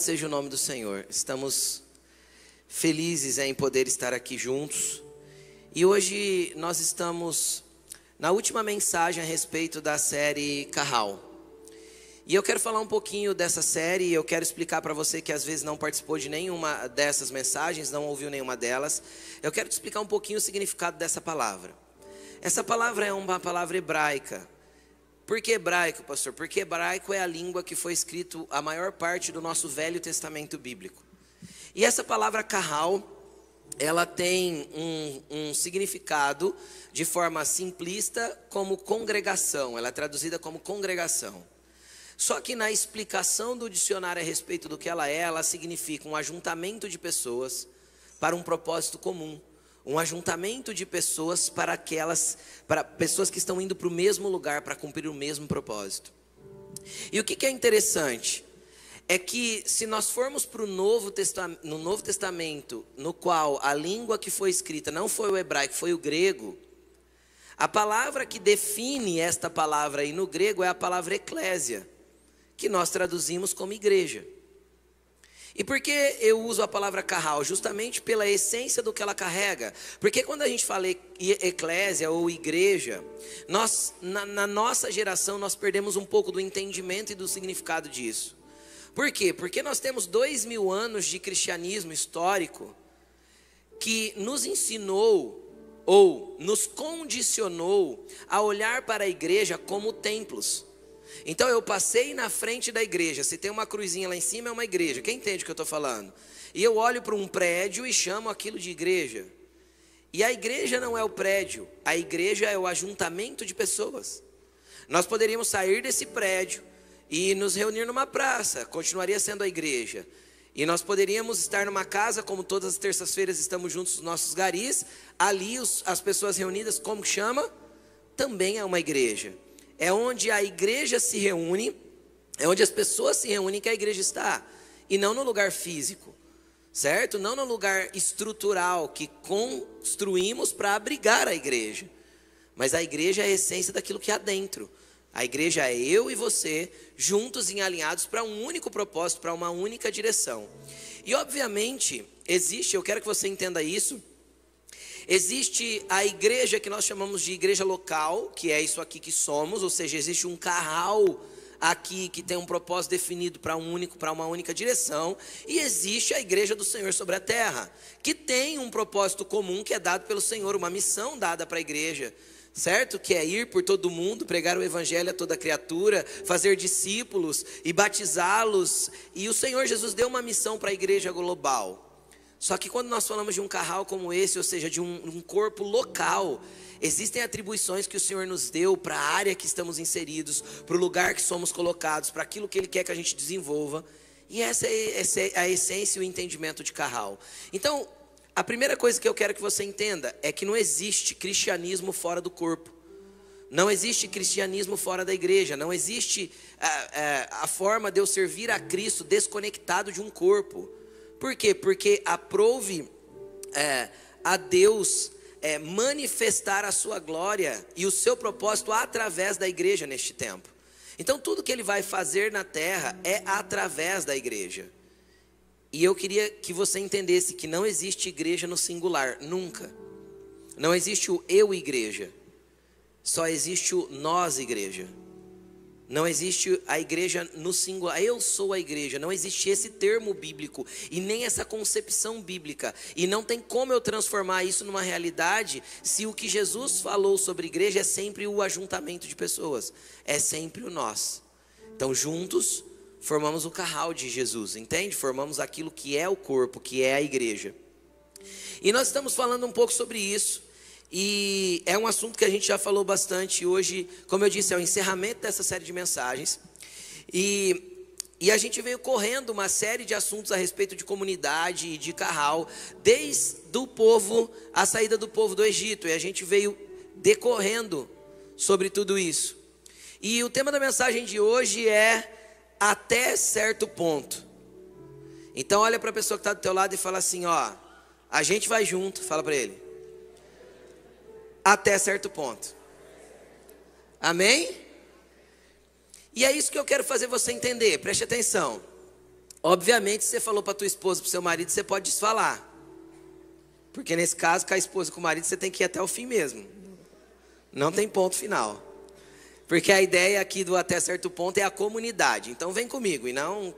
Louvado seja o nome do Senhor. Estamos felizes em poder estar aqui juntos. E hoje nós estamos na última mensagem a respeito da série Carral. E eu quero falar um pouquinho dessa série, eu quero explicar para você que às vezes não participou de nenhuma dessas mensagens, não ouviu nenhuma delas. Eu quero te explicar um pouquinho o significado dessa palavra. Essa palavra é uma palavra hebraica, por que hebraico, pastor? Porque hebraico é a língua que foi escrito a maior parte do nosso Velho Testamento bíblico. E essa palavra carral, ela tem um, um, significado de forma simplista como congregação, ela é traduzida como congregação. Só que na explicação do dicionário a respeito do que ela é, ela significa um ajuntamento de pessoas para um propósito comum um ajuntamento de pessoas para aquelas, para pessoas que estão indo para o mesmo lugar para cumprir o mesmo propósito. E o que, que é interessante é que se nós formos para o Novo Testamento, no Novo Testamento, no qual a língua que foi escrita não foi o hebraico, foi o grego, a palavra que define esta palavra aí no grego é a palavra eclésia, que nós traduzimos como igreja. E por que eu uso a palavra carral? Justamente pela essência do que ela carrega. Porque quando a gente fala eclésia ou igreja, nós, na, na nossa geração, nós perdemos um pouco do entendimento e do significado disso. Por quê? Porque nós temos dois mil anos de cristianismo histórico que nos ensinou ou nos condicionou a olhar para a igreja como templos. Então eu passei na frente da igreja. Se tem uma cruzinha lá em cima, é uma igreja. Quem entende o que eu estou falando? E eu olho para um prédio e chamo aquilo de igreja. E a igreja não é o prédio, a igreja é o ajuntamento de pessoas. Nós poderíamos sair desse prédio e nos reunir numa praça, continuaria sendo a igreja. E nós poderíamos estar numa casa, como todas as terças-feiras estamos juntos os nossos garis, ali os, as pessoas reunidas, como chama? Também é uma igreja é onde a igreja se reúne, é onde as pessoas se reúnem que a igreja está, e não no lugar físico, certo? Não no lugar estrutural que construímos para abrigar a igreja, mas a igreja é a essência daquilo que há dentro. A igreja é eu e você, juntos e alinhados para um único propósito, para uma única direção. E obviamente, existe, eu quero que você entenda isso, Existe a igreja que nós chamamos de igreja local, que é isso aqui que somos, ou seja, existe um carral aqui que tem um propósito definido para um único, para uma única direção, e existe a igreja do Senhor sobre a terra, que tem um propósito comum que é dado pelo Senhor, uma missão dada para a igreja certo? Que é ir por todo mundo, pregar o evangelho a toda criatura, fazer discípulos e batizá-los. E o Senhor Jesus deu uma missão para a igreja global. Só que quando nós falamos de um carral como esse, ou seja, de um, um corpo local, existem atribuições que o Senhor nos deu para a área que estamos inseridos, para o lugar que somos colocados, para aquilo que Ele quer que a gente desenvolva. E essa é, essa é a essência e o entendimento de carral. Então, a primeira coisa que eu quero que você entenda é que não existe cristianismo fora do corpo. Não existe cristianismo fora da igreja. Não existe a, a, a forma de eu servir a Cristo desconectado de um corpo. Por quê? Porque aprove é, a Deus é, manifestar a sua glória e o seu propósito através da igreja neste tempo. Então, tudo que ele vai fazer na terra é através da igreja. E eu queria que você entendesse que não existe igreja no singular, nunca. Não existe o eu igreja, só existe o nós igreja. Não existe a igreja no singular, eu sou a igreja. Não existe esse termo bíblico e nem essa concepção bíblica. E não tem como eu transformar isso numa realidade se o que Jesus falou sobre igreja é sempre o ajuntamento de pessoas, é sempre o nós. Então, juntos, formamos o carral de Jesus, entende? Formamos aquilo que é o corpo, que é a igreja. E nós estamos falando um pouco sobre isso. E é um assunto que a gente já falou bastante hoje, como eu disse, é o encerramento dessa série de mensagens. E, e a gente veio correndo uma série de assuntos a respeito de comunidade e de carral, desde o povo, a saída do povo do Egito. E a gente veio decorrendo sobre tudo isso. E o tema da mensagem de hoje é até certo ponto. Então olha para a pessoa que está do teu lado e fala assim, ó, a gente vai junto, fala para ele até certo ponto. Amém? E é isso que eu quero fazer você entender, preste atenção. Obviamente, se você falou para tua esposa, para seu marido, você pode desfalar. Porque nesse caso, com a esposa com o marido, você tem que ir até o fim mesmo. Não tem ponto final. Porque a ideia aqui do até certo ponto é a comunidade. Então vem comigo e não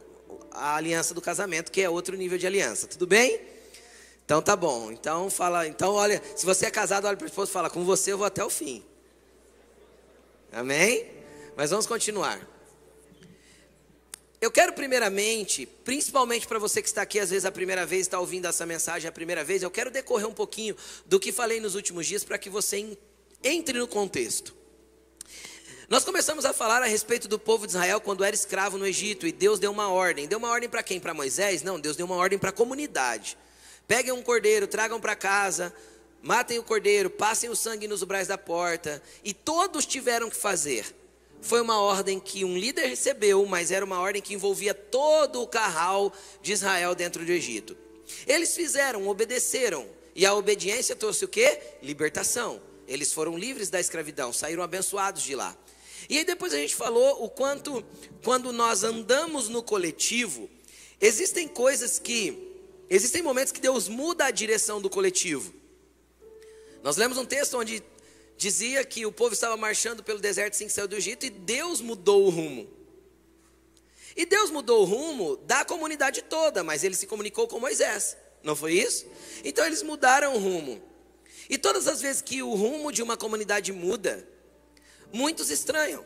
a aliança do casamento, que é outro nível de aliança. Tudo bem? Então tá bom. Então fala, então olha, se você é casado, olha para o esposo e fala: "Com você eu vou até o fim". Amém? Mas vamos continuar. Eu quero primeiramente, principalmente para você que está aqui às vezes a primeira vez, está ouvindo essa mensagem a primeira vez, eu quero decorrer um pouquinho do que falei nos últimos dias para que você entre no contexto. Nós começamos a falar a respeito do povo de Israel quando era escravo no Egito e Deus deu uma ordem. Deu uma ordem para quem? Para Moisés? Não, Deus deu uma ordem para a comunidade. Peguem um cordeiro, tragam para casa, matem o cordeiro, passem o sangue nos umbrais da porta. E todos tiveram que fazer foi uma ordem que um líder recebeu, mas era uma ordem que envolvia todo o carral de Israel dentro do Egito. Eles fizeram, obedeceram, e a obediência trouxe o que? Libertação. Eles foram livres da escravidão, saíram abençoados de lá. E aí depois a gente falou o quanto, quando nós andamos no coletivo, existem coisas que, existem momentos que Deus muda a direção do coletivo. Nós lemos um texto onde dizia que o povo estava marchando pelo deserto sem que saiu do Egito e Deus mudou o rumo. E Deus mudou o rumo da comunidade toda, mas ele se comunicou com Moisés, não foi isso? Então eles mudaram o rumo. E todas as vezes que o rumo de uma comunidade muda, muitos estranham.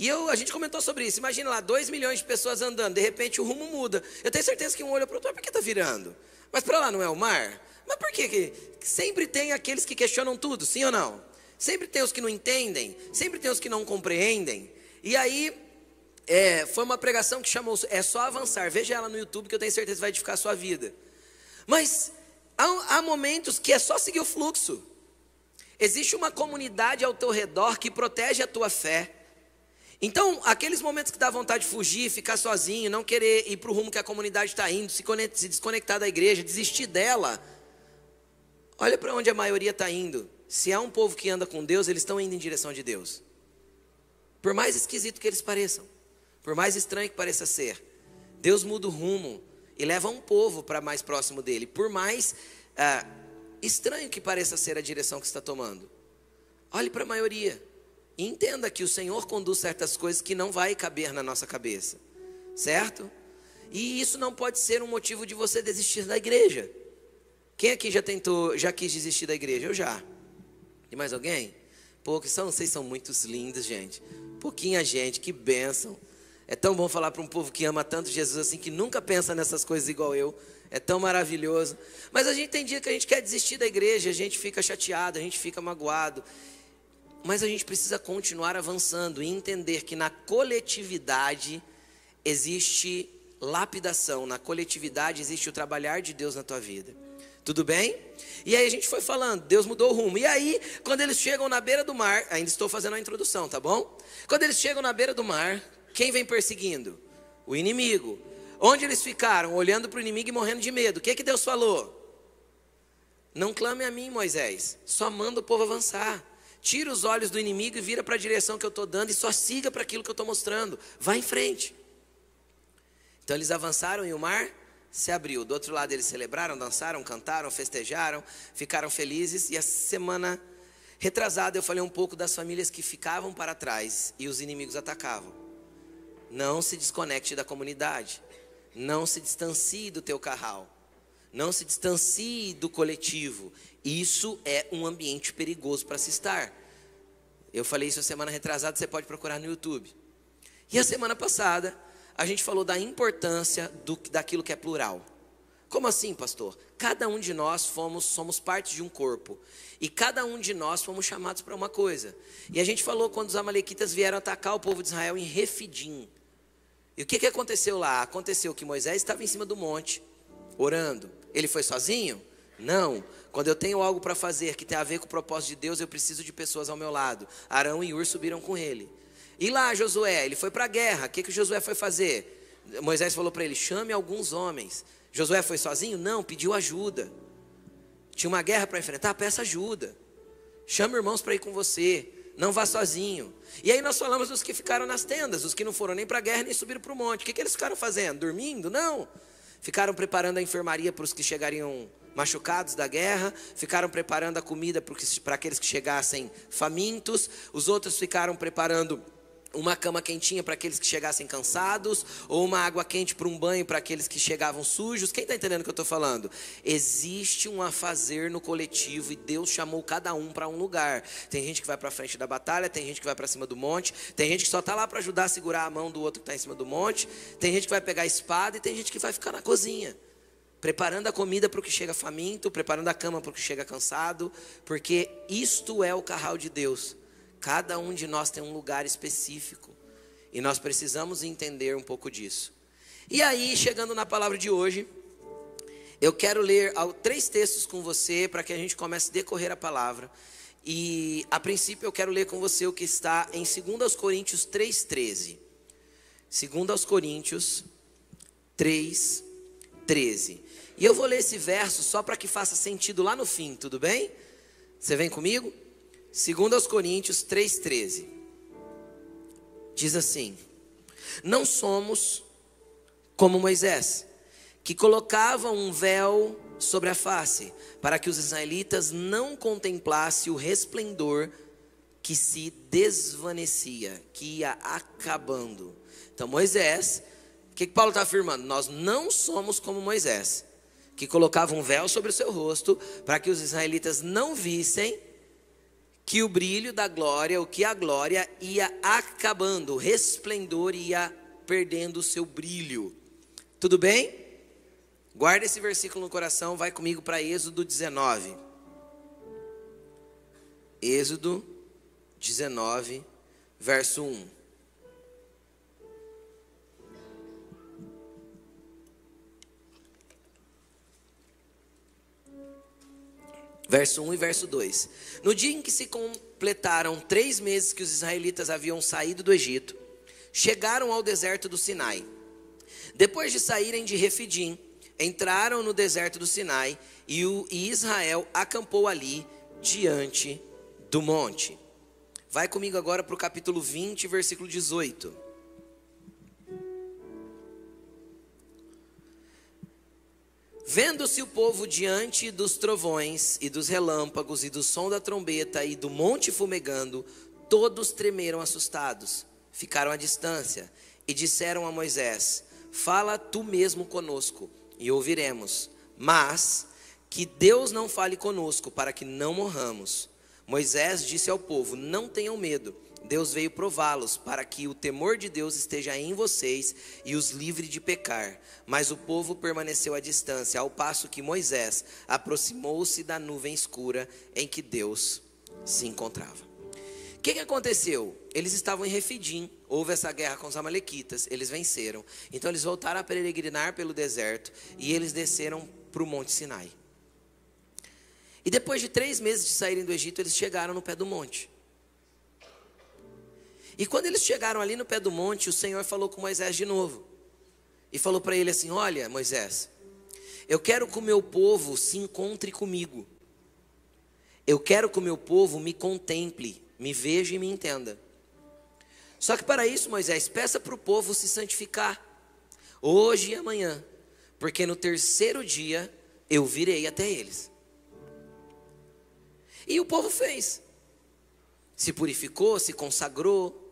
E eu, a gente comentou sobre isso. Imagina lá, 2 milhões de pessoas andando, de repente o rumo muda. Eu tenho certeza que um olha para o outro, por que está virando? Mas para lá não é o mar? Mas por que, que sempre tem aqueles que questionam tudo, sim ou não? Sempre tem os que não entendem, sempre tem os que não compreendem. E aí, é, foi uma pregação que chamou, é só avançar. Veja ela no YouTube que eu tenho certeza que vai edificar a sua vida. Mas há, há momentos que é só seguir o fluxo. Existe uma comunidade ao teu redor que protege a tua fé. Então, aqueles momentos que dá vontade de fugir, ficar sozinho, não querer ir para o rumo que a comunidade está indo, se, se desconectar da igreja, desistir dela, Olha para onde a maioria está indo. Se há um povo que anda com Deus, eles estão indo em direção de Deus. Por mais esquisito que eles pareçam, por mais estranho que pareça ser, Deus muda o rumo e leva um povo para mais próximo dele. Por mais ah, estranho que pareça ser a direção que está tomando, olhe para a maioria entenda que o Senhor conduz certas coisas que não vai caber na nossa cabeça, certo? E isso não pode ser um motivo de você desistir da igreja. Quem aqui já tentou, já quis desistir da igreja? Eu já. E mais alguém? Que são, vocês são muito lindos, gente. Pouquinha gente, que bênção. É tão bom falar para um povo que ama tanto Jesus assim, que nunca pensa nessas coisas igual eu. É tão maravilhoso. Mas a gente tem dia que a gente quer desistir da igreja, a gente fica chateado, a gente fica magoado. Mas a gente precisa continuar avançando e entender que na coletividade existe lapidação, na coletividade existe o trabalhar de Deus na tua vida. Tudo bem? E aí a gente foi falando, Deus mudou o rumo. E aí, quando eles chegam na beira do mar, ainda estou fazendo a introdução, tá bom? Quando eles chegam na beira do mar, quem vem perseguindo? O inimigo. Onde eles ficaram? Olhando para o inimigo e morrendo de medo. O que, que Deus falou? Não clame a mim, Moisés. Só manda o povo avançar. Tira os olhos do inimigo e vira para a direção que eu estou dando e só siga para aquilo que eu estou mostrando. Vá em frente. Então eles avançaram e o mar se abriu. Do outro lado eles celebraram, dançaram, cantaram, festejaram, ficaram felizes. E a semana retrasada eu falei um pouco das famílias que ficavam para trás e os inimigos atacavam. Não se desconecte da comunidade. Não se distancie do teu carral. Não se distancie do coletivo. Isso é um ambiente perigoso para se estar. Eu falei isso a semana retrasada, você pode procurar no YouTube. E a semana passada, a gente falou da importância do, daquilo que é plural. Como assim, pastor? Cada um de nós fomos, somos parte de um corpo. E cada um de nós fomos chamados para uma coisa. E a gente falou quando os amalequitas vieram atacar o povo de Israel em Refidim. E o que, que aconteceu lá? Aconteceu que Moisés estava em cima do monte, orando. Ele foi sozinho? Não. Quando eu tenho algo para fazer que tem a ver com o propósito de Deus, eu preciso de pessoas ao meu lado. Arão e Ur subiram com ele. E lá Josué, ele foi para a guerra. O que, que Josué foi fazer? Moisés falou para ele: chame alguns homens. Josué foi sozinho? Não, pediu ajuda. Tinha uma guerra para enfrentar? Peça ajuda. Chame irmãos para ir com você. não vá sozinho. E aí nós falamos dos que ficaram nas tendas, os que não foram nem para a guerra nem subiram para o monte. O que, que eles ficaram fazendo? Dormindo? Não. Ficaram preparando a enfermaria para os que chegariam machucados da guerra, ficaram preparando a comida para aqueles que chegassem famintos, os outros ficaram preparando uma cama quentinha para aqueles que chegassem cansados, ou uma água quente para um banho para aqueles que chegavam sujos. Quem está entendendo o que eu estou falando? Existe um a fazer no coletivo e Deus chamou cada um para um lugar. Tem gente que vai para frente da batalha, tem gente que vai para cima do monte, tem gente que só está lá para ajudar a segurar a mão do outro que está em cima do monte, tem gente que vai pegar a espada e tem gente que vai ficar na cozinha. Preparando a comida para o que chega faminto, preparando a cama para o que chega cansado, porque isto é o carral de Deus. Cada um de nós tem um lugar específico. E nós precisamos entender um pouco disso. E aí, chegando na palavra de hoje, eu quero ler três textos com você para que a gente comece a decorrer a palavra. E a princípio eu quero ler com você o que está em 2 Coríntios 3,13. 2 Coríntios 3, 13. E eu vou ler esse verso só para que faça sentido lá no fim, tudo bem? Você vem comigo? Segundo aos Coríntios 3:13. Diz assim: Não somos como Moisés, que colocava um véu sobre a face, para que os israelitas não contemplassem o resplendor que se desvanecia, que ia acabando. Então Moisés, o que, que Paulo está afirmando? Nós não somos como Moisés, que colocava um véu sobre o seu rosto, para que os israelitas não vissem que o brilho da glória, o que a glória ia acabando, o resplendor ia perdendo o seu brilho. Tudo bem? Guarda esse versículo no coração, vai comigo para Êxodo 19. Êxodo 19, verso 1. Verso 1 e verso 2. No dia em que se completaram três meses que os israelitas haviam saído do Egito, chegaram ao deserto do Sinai. Depois de saírem de Refidim, entraram no deserto do Sinai e, o, Israel acampou ali diante do monte. Vai comigo agora para o capítulo 20, versículo 18. Vendo-se o povo diante dos trovões e dos relâmpagos e do som da trombeta e do monte fumegando, todos tremeram assustados, ficaram à distância e disseram a Moisés: Fala tu mesmo conosco e ouviremos, mas que Deus não fale conosco para que não morramos. Moisés disse ao povo: Não tenham medo Deus veio prová-los para que o temor de Deus esteja em vocês e os livre de pecar. Mas o povo permaneceu à distância, ao passo que Moisés aproximou-se da nuvem escura em que Deus se encontrava. O que, que aconteceu? Eles estavam em Refidim, houve essa guerra com os amalequitas, eles venceram. Então eles voltaram a peregrinar pelo deserto e eles desceram para o Monte Sinai. E depois de três meses de saírem do Egito, eles chegaram no pé do monte. E quando eles chegaram ali no pé do monte, o Senhor falou com Moisés de novo. E falou para ele assim: Olha, Moisés, eu quero que o meu povo se encontre comigo. Eu quero que o meu povo me contemple, me veja e me entenda. Só que para isso, Moisés, peça para o povo se santificar, hoje e amanhã, porque no terceiro dia eu virei até eles. E o povo fez, se purificou, se consagrou,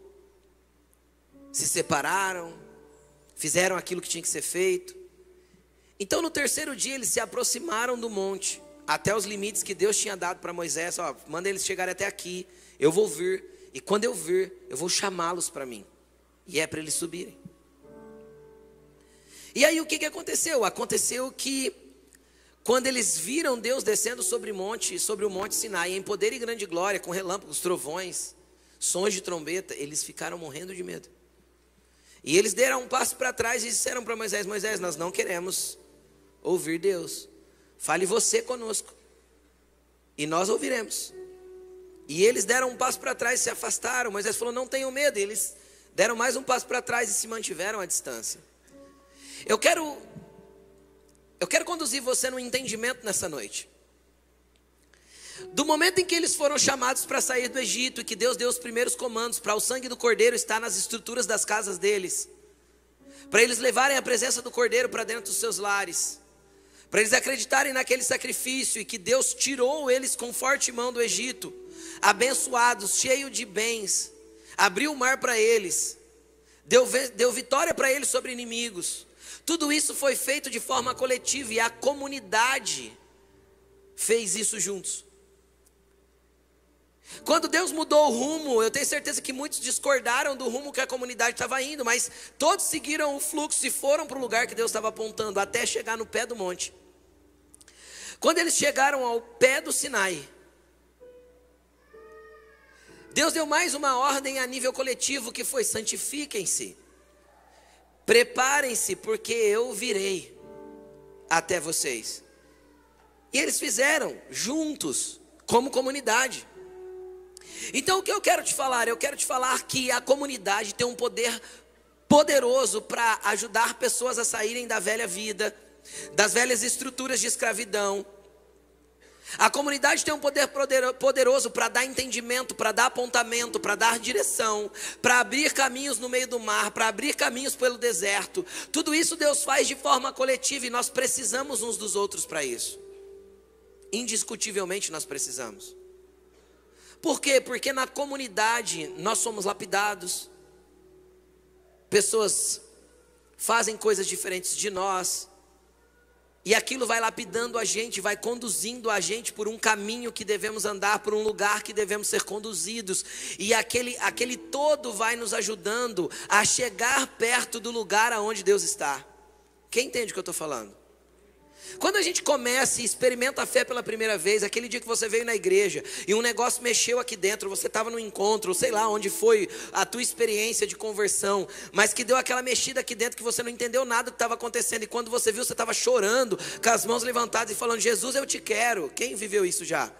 se separaram, fizeram aquilo que tinha que ser feito. Então, no terceiro dia, eles se aproximaram do monte, até os limites que Deus tinha dado para Moisés: ó, manda eles chegarem até aqui, eu vou vir, e quando eu vir, eu vou chamá-los para mim, e é para eles subirem. E aí o que, que aconteceu? Aconteceu que quando eles viram Deus descendo sobre o monte, sobre o monte Sinai, em poder e grande glória, com relâmpagos, trovões, sons de trombeta, eles ficaram morrendo de medo. E eles deram um passo para trás e disseram para Moisés: Moisés, nós não queremos ouvir Deus. Fale você conosco. E nós ouviremos. E eles deram um passo para trás e se afastaram. Moisés falou: Não tenham medo. E eles deram mais um passo para trás e se mantiveram à distância. Eu quero, eu quero conduzir você no entendimento nessa noite. Do momento em que eles foram chamados para sair do Egito e que Deus deu os primeiros comandos para o sangue do cordeiro estar nas estruturas das casas deles, para eles levarem a presença do cordeiro para dentro dos seus lares, para eles acreditarem naquele sacrifício e que Deus tirou eles com forte mão do Egito, abençoados, cheios de bens, abriu o mar para eles, deu, deu vitória para eles sobre inimigos. Tudo isso foi feito de forma coletiva e a comunidade fez isso juntos. Quando Deus mudou o rumo, eu tenho certeza que muitos discordaram do rumo que a comunidade estava indo, mas todos seguiram o fluxo e foram para o lugar que Deus estava apontando, até chegar no pé do monte. Quando eles chegaram ao pé do Sinai, Deus deu mais uma ordem a nível coletivo que foi: santifiquem-se, preparem-se, porque eu virei até vocês. E eles fizeram juntos, como comunidade. Então o que eu quero te falar? Eu quero te falar que a comunidade tem um poder poderoso para ajudar pessoas a saírem da velha vida, das velhas estruturas de escravidão. A comunidade tem um poder poderoso para dar entendimento, para dar apontamento, para dar direção, para abrir caminhos no meio do mar, para abrir caminhos pelo deserto. Tudo isso Deus faz de forma coletiva e nós precisamos uns dos outros para isso. Indiscutivelmente nós precisamos. Por quê? Porque na comunidade nós somos lapidados. Pessoas fazem coisas diferentes de nós. E aquilo vai lapidando a gente, vai conduzindo a gente por um caminho que devemos andar, por um lugar que devemos ser conduzidos. E aquele, aquele todo vai nos ajudando a chegar perto do lugar aonde Deus está. Quem entende o que eu estou falando? Quando a gente começa e experimenta a fé pela primeira vez, aquele dia que você veio na igreja e um negócio mexeu aqui dentro, você estava no encontro, sei lá onde foi a tua experiência de conversão, mas que deu aquela mexida aqui dentro que você não entendeu nada que estava acontecendo, e quando você viu, você estava chorando, com as mãos levantadas e falando: Jesus, eu te quero. Quem viveu isso já?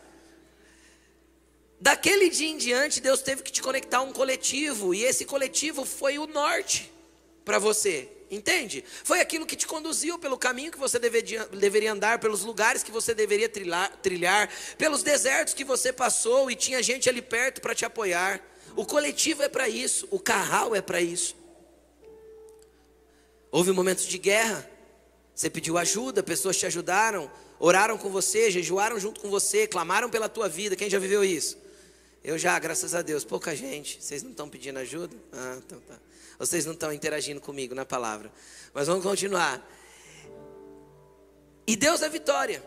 Daquele dia em diante, Deus teve que te conectar a um coletivo, e esse coletivo foi o norte para você. Entende? Foi aquilo que te conduziu pelo caminho que você deveria, deveria andar, pelos lugares que você deveria trilhar, trilhar, pelos desertos que você passou e tinha gente ali perto para te apoiar. O coletivo é para isso, o carral é para isso. Houve momentos de guerra, você pediu ajuda, pessoas te ajudaram, oraram com você, jejuaram junto com você, clamaram pela tua vida. Quem já viveu isso? Eu já, graças a Deus, pouca gente. Vocês não estão pedindo ajuda? Ah, então tá. Vocês não estão interagindo comigo na palavra. Mas vamos continuar. E Deus é vitória.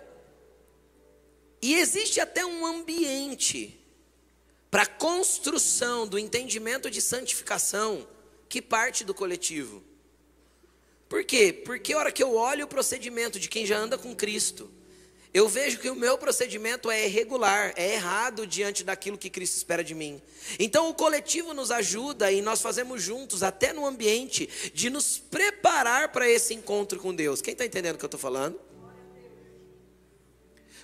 E existe até um ambiente para construção do entendimento de santificação que parte do coletivo. Por quê? Porque a hora que eu olho o procedimento de quem já anda com Cristo, eu vejo que o meu procedimento é irregular, é errado diante daquilo que Cristo espera de mim. Então o coletivo nos ajuda e nós fazemos juntos, até no ambiente, de nos preparar para esse encontro com Deus. Quem está entendendo o que eu estou falando?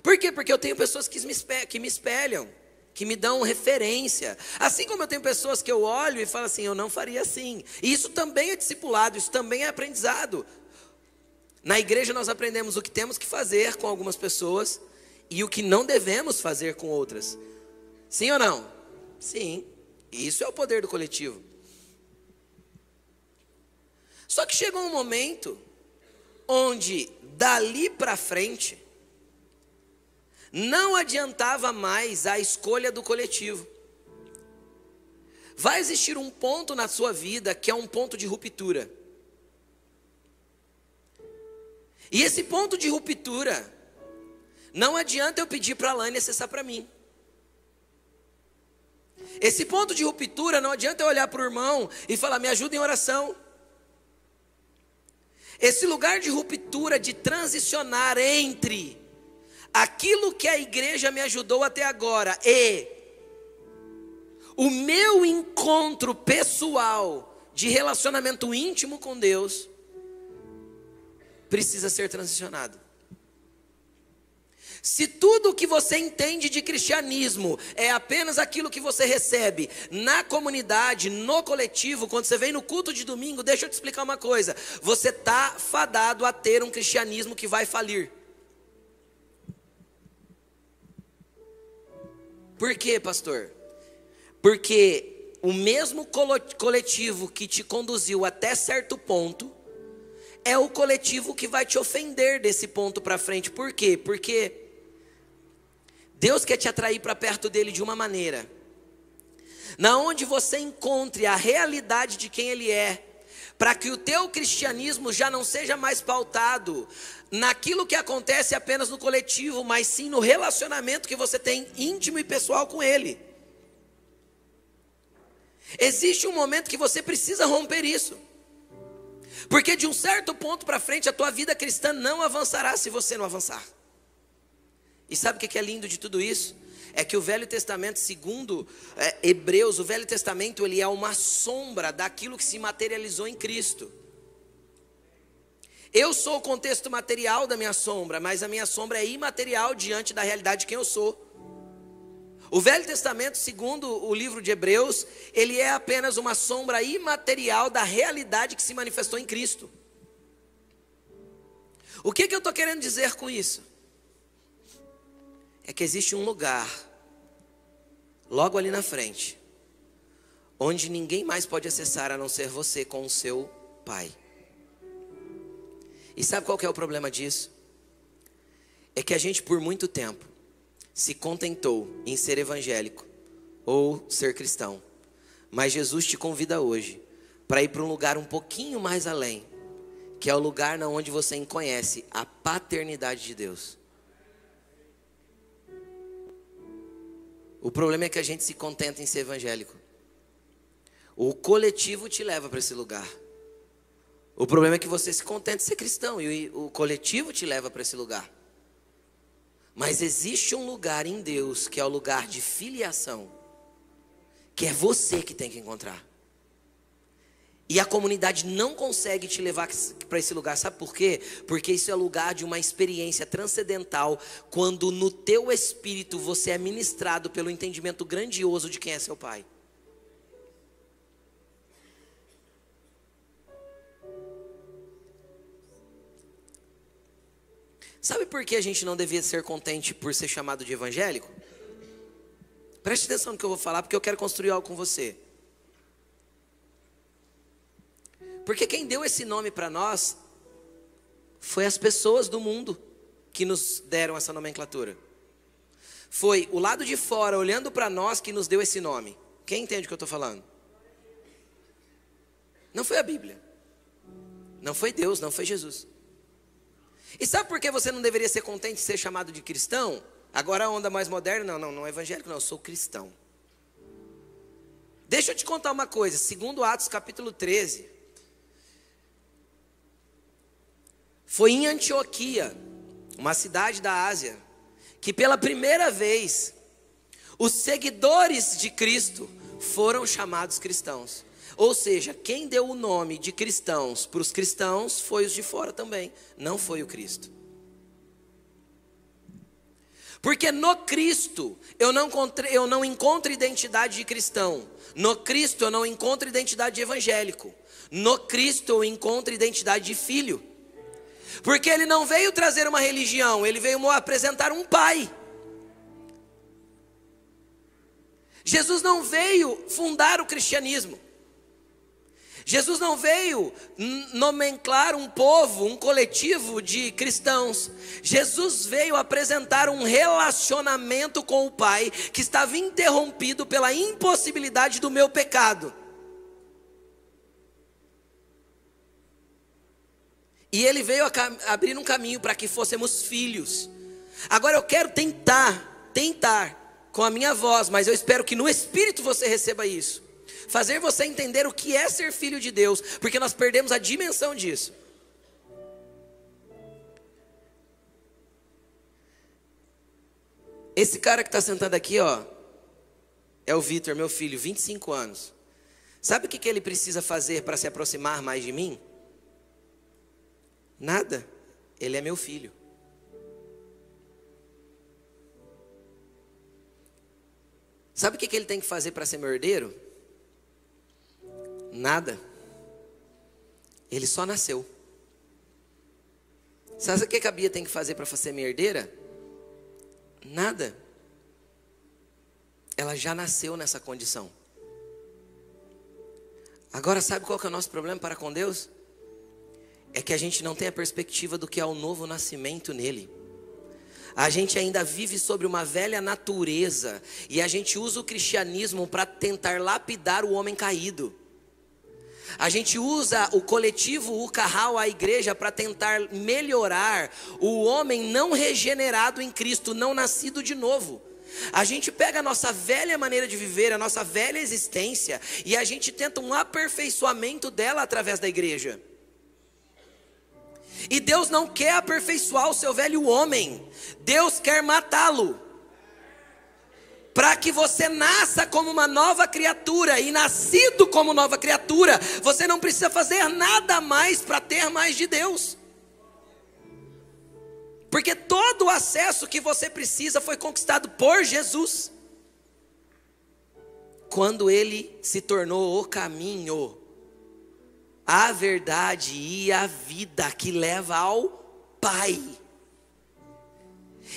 Por quê? Porque eu tenho pessoas que me, que me espelham, que me dão referência. Assim como eu tenho pessoas que eu olho e falo assim, eu não faria assim. E isso também é discipulado, isso também é aprendizado. Na igreja nós aprendemos o que temos que fazer com algumas pessoas e o que não devemos fazer com outras. Sim ou não? Sim. Isso é o poder do coletivo. Só que chegou um momento onde dali para frente não adiantava mais a escolha do coletivo. Vai existir um ponto na sua vida que é um ponto de ruptura. E esse ponto de ruptura, não adianta eu pedir para a Lânia acessar para mim. Esse ponto de ruptura, não adianta eu olhar para o irmão e falar, me ajuda em oração. Esse lugar de ruptura, de transicionar entre aquilo que a igreja me ajudou até agora e o meu encontro pessoal de relacionamento íntimo com Deus, precisa ser transicionado. Se tudo o que você entende de cristianismo é apenas aquilo que você recebe na comunidade, no coletivo, quando você vem no culto de domingo, deixa eu te explicar uma coisa: você está fadado a ter um cristianismo que vai falir. Por quê, pastor? Porque o mesmo coletivo que te conduziu até certo ponto é o coletivo que vai te ofender desse ponto para frente. Por quê? Porque Deus quer te atrair para perto dele de uma maneira na onde você encontre a realidade de quem ele é, para que o teu cristianismo já não seja mais pautado naquilo que acontece apenas no coletivo, mas sim no relacionamento que você tem íntimo e pessoal com ele. Existe um momento que você precisa romper isso. Porque de um certo ponto para frente a tua vida cristã não avançará se você não avançar. E sabe o que é lindo de tudo isso? é que o Velho Testamento, segundo é, Hebreus, o Velho Testamento ele é uma sombra daquilo que se materializou em Cristo. Eu sou o contexto material da minha sombra, mas a minha sombra é imaterial diante da realidade de quem eu sou. O Velho Testamento, segundo o livro de Hebreus, ele é apenas uma sombra imaterial da realidade que se manifestou em Cristo. O que, que eu estou querendo dizer com isso? É que existe um lugar logo ali na frente, onde ninguém mais pode acessar a não ser você com o seu pai. E sabe qual é o problema disso? É que a gente por muito tempo se contentou em ser evangélico ou ser cristão. Mas Jesus te convida hoje para ir para um lugar um pouquinho mais além, que é o lugar na onde você conhece a paternidade de Deus. O problema é que a gente se contenta em ser evangélico. O coletivo te leva para esse lugar. O problema é que você se contenta em ser cristão e o coletivo te leva para esse lugar. Mas existe um lugar em Deus que é o lugar de filiação, que é você que tem que encontrar. E a comunidade não consegue te levar para esse lugar, sabe por quê? Porque isso é lugar de uma experiência transcendental, quando no teu espírito você é ministrado pelo entendimento grandioso de quem é seu pai. Sabe por que a gente não devia ser contente por ser chamado de evangélico? Preste atenção no que eu vou falar, porque eu quero construir algo com você. Porque quem deu esse nome para nós foi as pessoas do mundo que nos deram essa nomenclatura. Foi o lado de fora olhando para nós que nos deu esse nome. Quem entende o que eu estou falando? Não foi a Bíblia. Não foi Deus, não foi Jesus. E sabe por que você não deveria ser contente de ser chamado de cristão? Agora a onda mais moderna, não, não, não é evangélico, não, eu sou cristão. Deixa eu te contar uma coisa, segundo Atos capítulo 13, Foi em Antioquia, uma cidade da Ásia, que pela primeira vez os seguidores de Cristo foram chamados cristãos. Ou seja, quem deu o nome de cristãos para os cristãos foi os de fora também, não foi o Cristo. Porque no Cristo eu não, encontrei, eu não encontro identidade de cristão, no Cristo eu não encontro identidade de evangélico, no Cristo eu encontro identidade de filho. Porque ele não veio trazer uma religião, ele veio apresentar um pai. Jesus não veio fundar o cristianismo. Jesus não veio nomenclar um povo, um coletivo de cristãos. Jesus veio apresentar um relacionamento com o Pai que estava interrompido pela impossibilidade do meu pecado. E ele veio abrir um caminho para que fôssemos filhos. Agora eu quero tentar, tentar com a minha voz, mas eu espero que no espírito você receba isso. Fazer você entender o que é ser filho de Deus, porque nós perdemos a dimensão disso. Esse cara que está sentado aqui, ó, é o Vitor, meu filho, 25 anos. Sabe o que, que ele precisa fazer para se aproximar mais de mim? Nada. Ele é meu filho. Sabe o que ele tem que fazer para ser meu herdeiro? Nada. Ele só nasceu. Sabe o que a Bia tem que fazer para ser minha herdeira? Nada. ela já nasceu nessa condição. Agora, sabe qual que é o nosso problema para com Deus? É que a gente não tem a perspectiva do que é o novo nascimento nele. A gente ainda vive sobre uma velha natureza e a gente usa o cristianismo para tentar lapidar o homem caído. A gente usa o coletivo, o carral, a igreja para tentar melhorar o homem não regenerado em Cristo, não nascido de novo. A gente pega a nossa velha maneira de viver, a nossa velha existência, e a gente tenta um aperfeiçoamento dela através da igreja. E Deus não quer aperfeiçoar o seu velho homem, Deus quer matá-lo. Para que você nasça como uma nova criatura, e nascido como nova criatura, você não precisa fazer nada mais para ter mais de Deus. Porque todo o acesso que você precisa foi conquistado por Jesus. Quando ele se tornou o caminho, a verdade e a vida que leva ao Pai.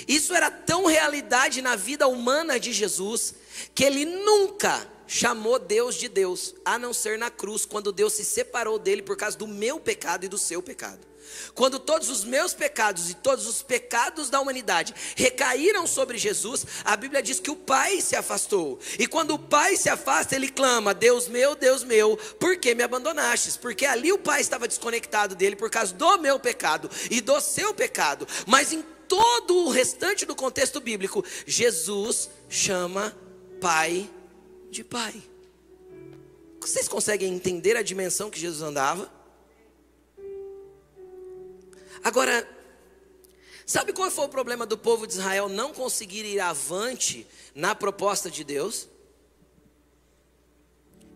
Isso era tão realidade na vida humana de Jesus que ele nunca chamou Deus de Deus, a não ser na cruz, quando Deus se separou dele por causa do meu pecado e do seu pecado. Quando todos os meus pecados e todos os pecados da humanidade recaíram sobre Jesus, a Bíblia diz que o Pai se afastou. E quando o Pai se afasta, ele clama: Deus meu, Deus meu, por que me abandonastes? Porque ali o Pai estava desconectado dele por causa do meu pecado e do seu pecado. Mas em todo o restante do contexto bíblico, Jesus chama Pai de Pai. Vocês conseguem entender a dimensão que Jesus andava? Agora, sabe qual foi o problema do povo de Israel não conseguir ir avante na proposta de Deus?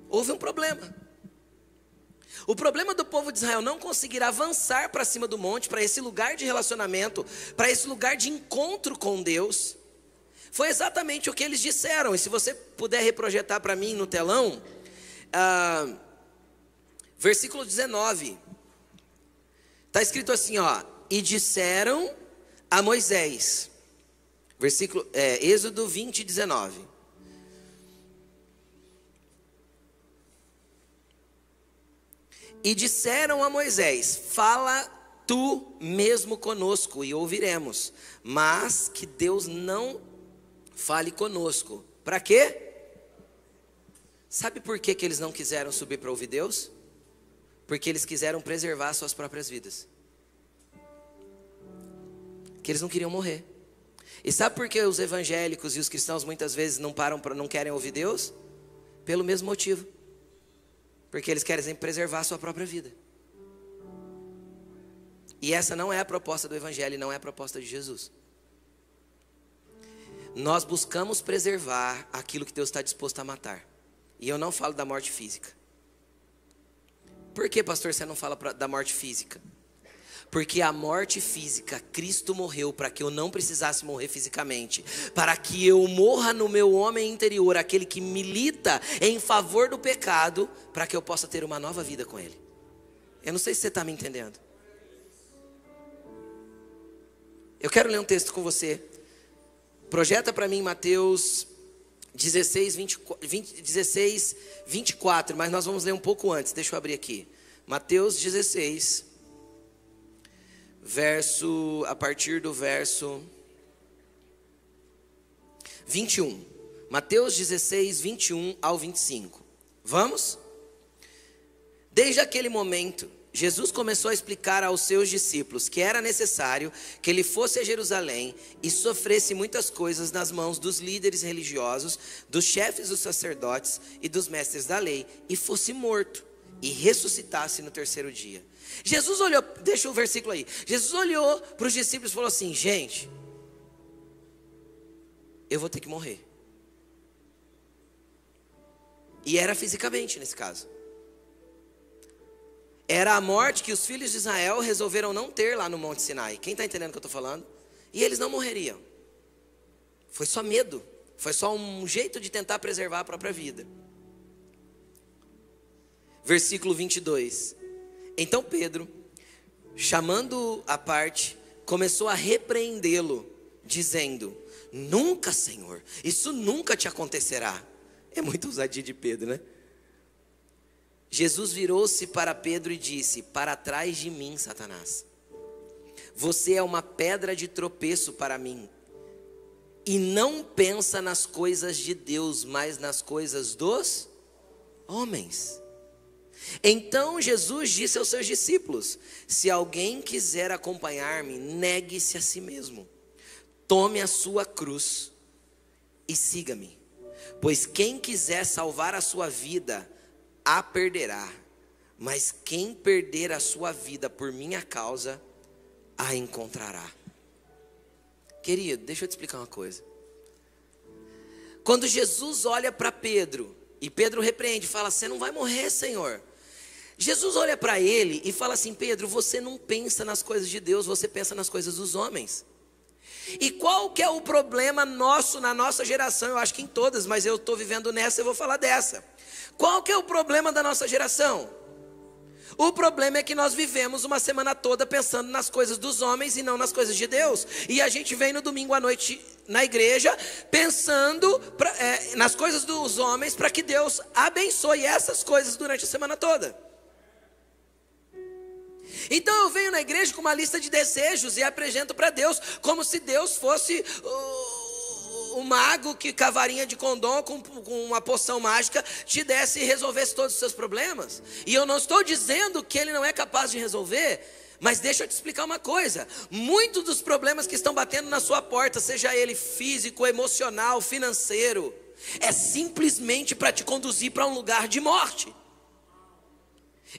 Houve um problema. O problema do povo de Israel não conseguir avançar para cima do monte, para esse lugar de relacionamento, para esse lugar de encontro com Deus, foi exatamente o que eles disseram. E se você puder reprojetar para mim no telão, ah, versículo 19. Está escrito assim, ó. E disseram a Moisés. Versículo, é, Êxodo 20, 19. E disseram a Moisés: Fala tu mesmo conosco e ouviremos, mas que Deus não fale conosco. Para quê? Sabe por que, que eles não quiseram subir para ouvir Deus? Porque eles quiseram preservar suas próprias vidas. Que eles não queriam morrer. E sabe por que os evangélicos e os cristãos muitas vezes não param para não querem ouvir Deus? Pelo mesmo motivo. Porque eles querem preservar a sua própria vida. E essa não é a proposta do evangelho, não é a proposta de Jesus. Nós buscamos preservar aquilo que Deus está disposto a matar. E eu não falo da morte física. Por que, pastor, você não fala pra, da morte física? Porque a morte física, Cristo morreu para que eu não precisasse morrer fisicamente, para que eu morra no meu homem interior, aquele que milita em favor do pecado, para que eu possa ter uma nova vida com Ele. Eu não sei se você está me entendendo. Eu quero ler um texto com você. Projeta para mim Mateus 16, 20, 20, 16, 24, mas nós vamos ler um pouco antes, deixa eu abrir aqui. Mateus 16, verso, a partir do verso 21. Mateus 16, 21 ao 25. Vamos? Desde aquele momento, Jesus começou a explicar aos seus discípulos que era necessário que ele fosse a Jerusalém e sofresse muitas coisas nas mãos dos líderes religiosos, dos chefes dos sacerdotes e dos mestres da lei, e fosse morto e ressuscitasse no terceiro dia. Jesus olhou, deixa o versículo aí. Jesus olhou para os discípulos e falou assim: gente, eu vou ter que morrer. E era fisicamente nesse caso. Era a morte que os filhos de Israel resolveram não ter lá no Monte Sinai. Quem está entendendo o que eu estou falando? E eles não morreriam. Foi só medo. Foi só um jeito de tentar preservar a própria vida. Versículo 22. Então Pedro, chamando a parte, começou a repreendê-lo, dizendo: Nunca, Senhor, isso nunca te acontecerá. É muito ousadia de Pedro, né? Jesus virou-se para Pedro e disse: Para trás de mim, Satanás. Você é uma pedra de tropeço para mim. E não pensa nas coisas de Deus, mas nas coisas dos homens. Então Jesus disse aos seus discípulos: Se alguém quiser acompanhar-me, negue-se a si mesmo, tome a sua cruz e siga-me. Pois quem quiser salvar a sua vida, a perderá. Mas quem perder a sua vida por minha causa, a encontrará. Querido, deixa eu te explicar uma coisa. Quando Jesus olha para Pedro, e Pedro repreende, fala: Você não vai morrer, Senhor. Jesus olha para ele e fala assim: Pedro, você não pensa nas coisas de Deus, você pensa nas coisas dos homens. E qual que é o problema nosso na nossa geração? Eu acho que em todas, mas eu estou vivendo nessa, eu vou falar dessa. Qual que é o problema da nossa geração? O problema é que nós vivemos uma semana toda pensando nas coisas dos homens e não nas coisas de Deus. E a gente vem no domingo à noite na igreja pensando pra, é, nas coisas dos homens para que Deus abençoe essas coisas durante a semana toda. Então eu venho na igreja com uma lista de desejos e apresento para Deus como se Deus fosse o, o mago que cavarinha de condom com, com uma poção mágica te desse e resolvesse todos os seus problemas. E eu não estou dizendo que ele não é capaz de resolver. Mas deixa eu te explicar uma coisa: muitos dos problemas que estão batendo na sua porta, seja ele físico, emocional, financeiro, é simplesmente para te conduzir para um lugar de morte.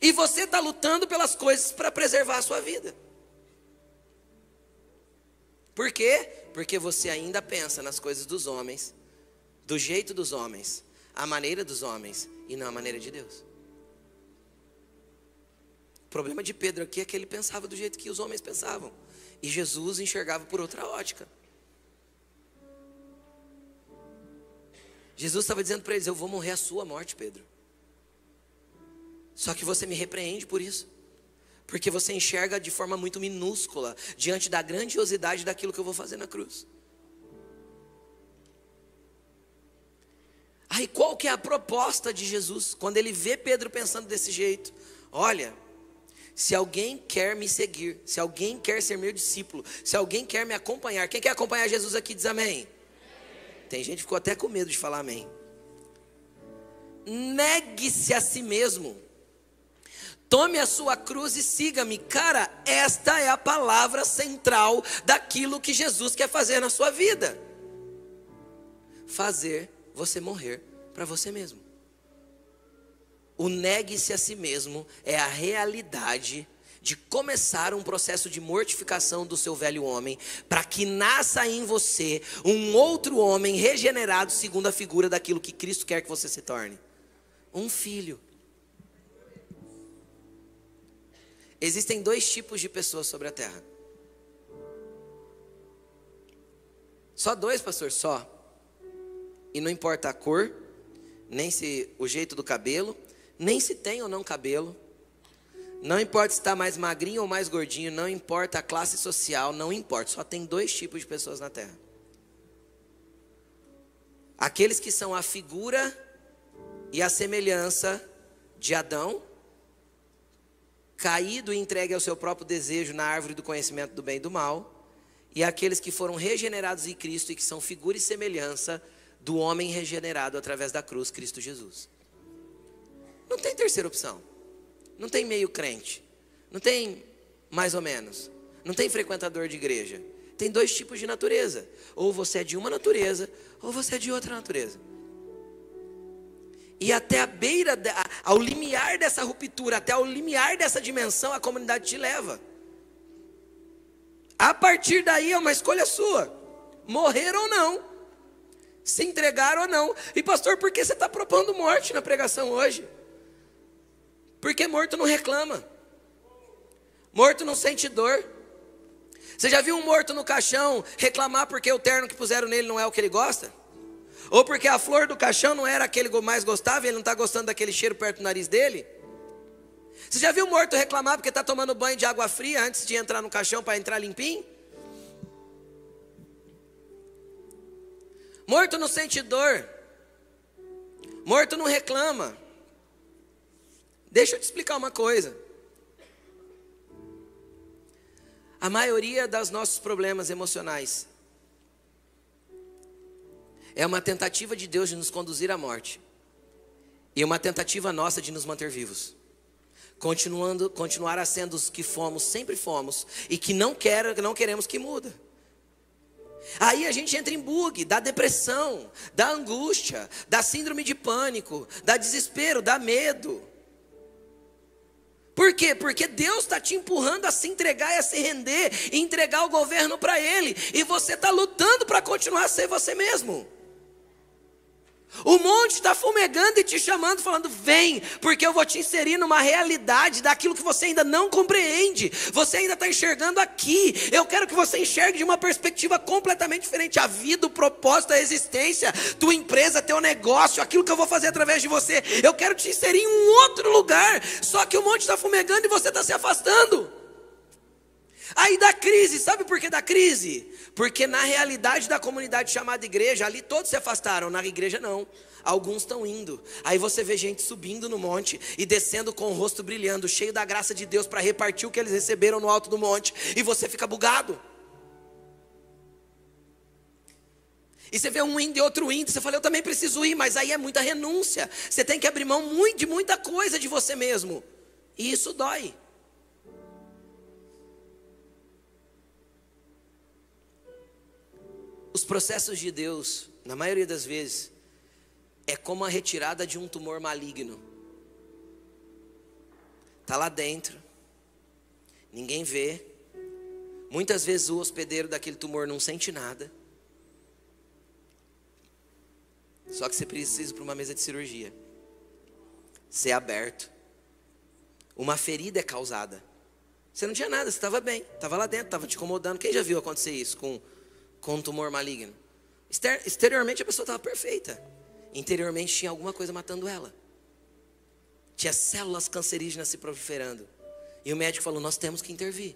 E você está lutando pelas coisas para preservar a sua vida. Por quê? Porque você ainda pensa nas coisas dos homens, do jeito dos homens, a maneira dos homens e não a maneira de Deus. O problema de Pedro aqui é que ele pensava do jeito que os homens pensavam. E Jesus enxergava por outra ótica. Jesus estava dizendo para eles: Eu vou morrer a sua morte, Pedro. Só que você me repreende por isso. Porque você enxerga de forma muito minúscula diante da grandiosidade daquilo que eu vou fazer na cruz. Aí qual que é a proposta de Jesus quando ele vê Pedro pensando desse jeito? Olha, se alguém quer me seguir, se alguém quer ser meu discípulo, se alguém quer me acompanhar, quem quer acompanhar Jesus aqui diz amém. Tem gente que ficou até com medo de falar amém. Negue-se a si mesmo. Tome a sua cruz e siga-me. Cara, esta é a palavra central daquilo que Jesus quer fazer na sua vida. Fazer você morrer para você mesmo. O negue-se a si mesmo é a realidade de começar um processo de mortificação do seu velho homem, para que nasça em você um outro homem regenerado segundo a figura daquilo que Cristo quer que você se torne. Um filho. Existem dois tipos de pessoas sobre a terra. Só dois, pastor? Só. E não importa a cor, nem se o jeito do cabelo, nem se tem ou não cabelo. Não importa se está mais magrinho ou mais gordinho, não importa a classe social, não importa. Só tem dois tipos de pessoas na terra. Aqueles que são a figura e a semelhança de Adão, caído e entregue ao seu próprio desejo na árvore do conhecimento do bem e do mal, e aqueles que foram regenerados em Cristo e que são figura e semelhança do homem regenerado através da cruz, Cristo Jesus. Não tem terceira opção. Não tem meio crente. Não tem mais ou menos. Não tem frequentador de igreja. Tem dois tipos de natureza. Ou você é de uma natureza, ou você é de outra natureza. E até a beira, ao limiar dessa ruptura, até ao limiar dessa dimensão, a comunidade te leva. A partir daí é uma escolha sua: morrer ou não, se entregar ou não. E pastor, por que você está propondo morte na pregação hoje? Porque morto não reclama, morto não sente dor. Você já viu um morto no caixão reclamar porque o terno que puseram nele não é o que ele gosta? Ou porque a flor do caixão não era aquele que mais gostava e ele não está gostando daquele cheiro perto do nariz dele? Você já viu morto reclamar porque está tomando banho de água fria antes de entrar no caixão para entrar limpinho? Morto não sente dor. Morto não reclama. Deixa eu te explicar uma coisa. A maioria dos nossos problemas emocionais é uma tentativa de Deus de nos conduzir à morte e uma tentativa nossa de nos manter vivos. Continuando, continuar a sendo os que fomos, sempre fomos, e que não, quer, não queremos que muda. Aí a gente entra em bug, da depressão, da angústia, da síndrome de pânico, da desespero, da medo. Por quê? Porque Deus está te empurrando a se entregar e a se render, e entregar o governo para Ele, e você está lutando para continuar a ser você mesmo. O monte está fumegando e te chamando, falando: vem, porque eu vou te inserir numa realidade daquilo que você ainda não compreende. Você ainda está enxergando aqui. Eu quero que você enxergue de uma perspectiva completamente diferente: a vida, o propósito, a existência, tua empresa, teu negócio, aquilo que eu vou fazer através de você. Eu quero te inserir em um outro lugar. Só que o monte está fumegando e você está se afastando. Aí dá crise, sabe por que dá crise? Porque na realidade da comunidade chamada igreja, ali todos se afastaram, na igreja não. Alguns estão indo. Aí você vê gente subindo no monte e descendo com o rosto brilhando, cheio da graça de Deus para repartir o que eles receberam no alto do monte, e você fica bugado. E você vê um indo e outro indo, você fala, eu também preciso ir, mas aí é muita renúncia. Você tem que abrir mão de muita coisa de você mesmo. E isso dói. Os processos de Deus, na maioria das vezes, é como a retirada de um tumor maligno. Está lá dentro, ninguém vê. Muitas vezes o hospedeiro daquele tumor não sente nada. Só que você precisa para uma mesa de cirurgia. Ser aberto. Uma ferida é causada. Você não tinha nada, você estava bem, estava lá dentro, estava te incomodando. Quem já viu acontecer isso com com um tumor maligno. Exteriormente a pessoa estava perfeita. Interiormente tinha alguma coisa matando ela. Tinha células cancerígenas se proliferando. E o médico falou: Nós temos que intervir.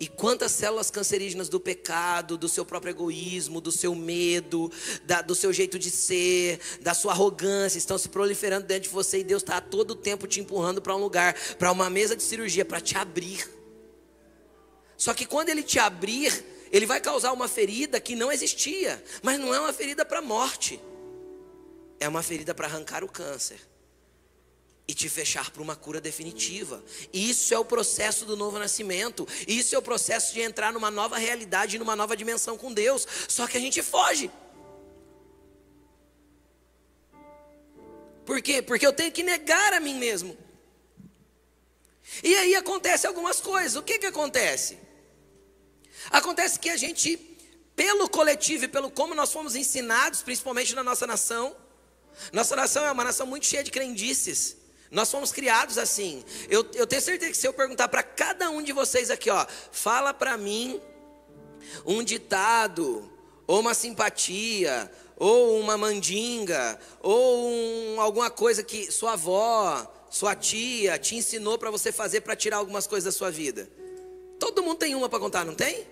E quantas células cancerígenas do pecado, do seu próprio egoísmo, do seu medo, da, do seu jeito de ser, da sua arrogância, estão se proliferando dentro de você e Deus está a todo tempo te empurrando para um lugar, para uma mesa de cirurgia, para te abrir. Só que quando Ele te abrir, ele vai causar uma ferida que não existia, mas não é uma ferida para morte, é uma ferida para arrancar o câncer e te fechar para uma cura definitiva. Isso é o processo do novo nascimento. Isso é o processo de entrar numa nova realidade, numa nova dimensão com Deus. Só que a gente foge. Por quê? Porque eu tenho que negar a mim mesmo. E aí acontece algumas coisas. O que que acontece? Acontece que a gente, pelo coletivo e pelo como nós fomos ensinados, principalmente na nossa nação, nossa nação é uma nação muito cheia de crendices. Nós fomos criados assim. Eu, eu tenho certeza que se eu perguntar para cada um de vocês aqui, ó, fala para mim um ditado, ou uma simpatia, ou uma mandinga, ou um, alguma coisa que sua avó, sua tia te ensinou para você fazer para tirar algumas coisas da sua vida. Todo mundo tem uma para contar, não tem?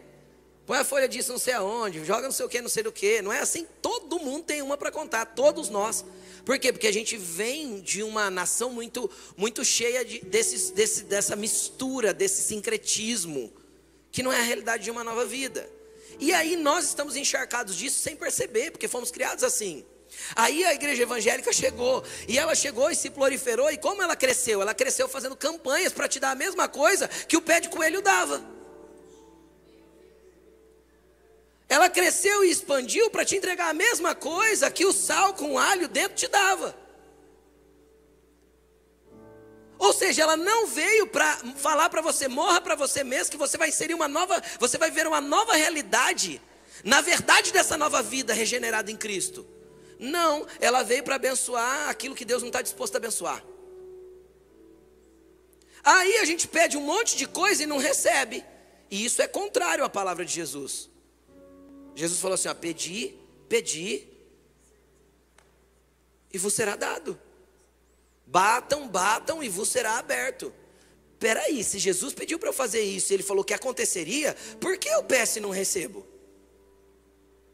Põe a folha disso não sei aonde, joga não sei o que, não sei do que. Não é assim, todo mundo tem uma para contar, todos nós. Por quê? Porque a gente vem de uma nação muito, muito cheia de, desses, desse, dessa mistura, desse sincretismo, que não é a realidade de uma nova vida. E aí nós estamos encharcados disso sem perceber, porque fomos criados assim. Aí a igreja evangélica chegou, e ela chegou e se proliferou, e como ela cresceu? Ela cresceu fazendo campanhas para te dar a mesma coisa que o pé de coelho dava. Ela cresceu e expandiu para te entregar a mesma coisa que o sal com alho dentro te dava. Ou seja, ela não veio para falar para você, morra para você mesmo, que você vai inserir uma nova, você vai ver uma nova realidade, na verdade dessa nova vida regenerada em Cristo. Não, ela veio para abençoar aquilo que Deus não está disposto a abençoar. Aí a gente pede um monte de coisa e não recebe. E isso é contrário à palavra de Jesus. Jesus falou assim: ó, pedi, pedi, e vos será dado. Batam, batam e vos será aberto. Peraí, se Jesus pediu para eu fazer isso ele falou que aconteceria, por que eu peço e não recebo?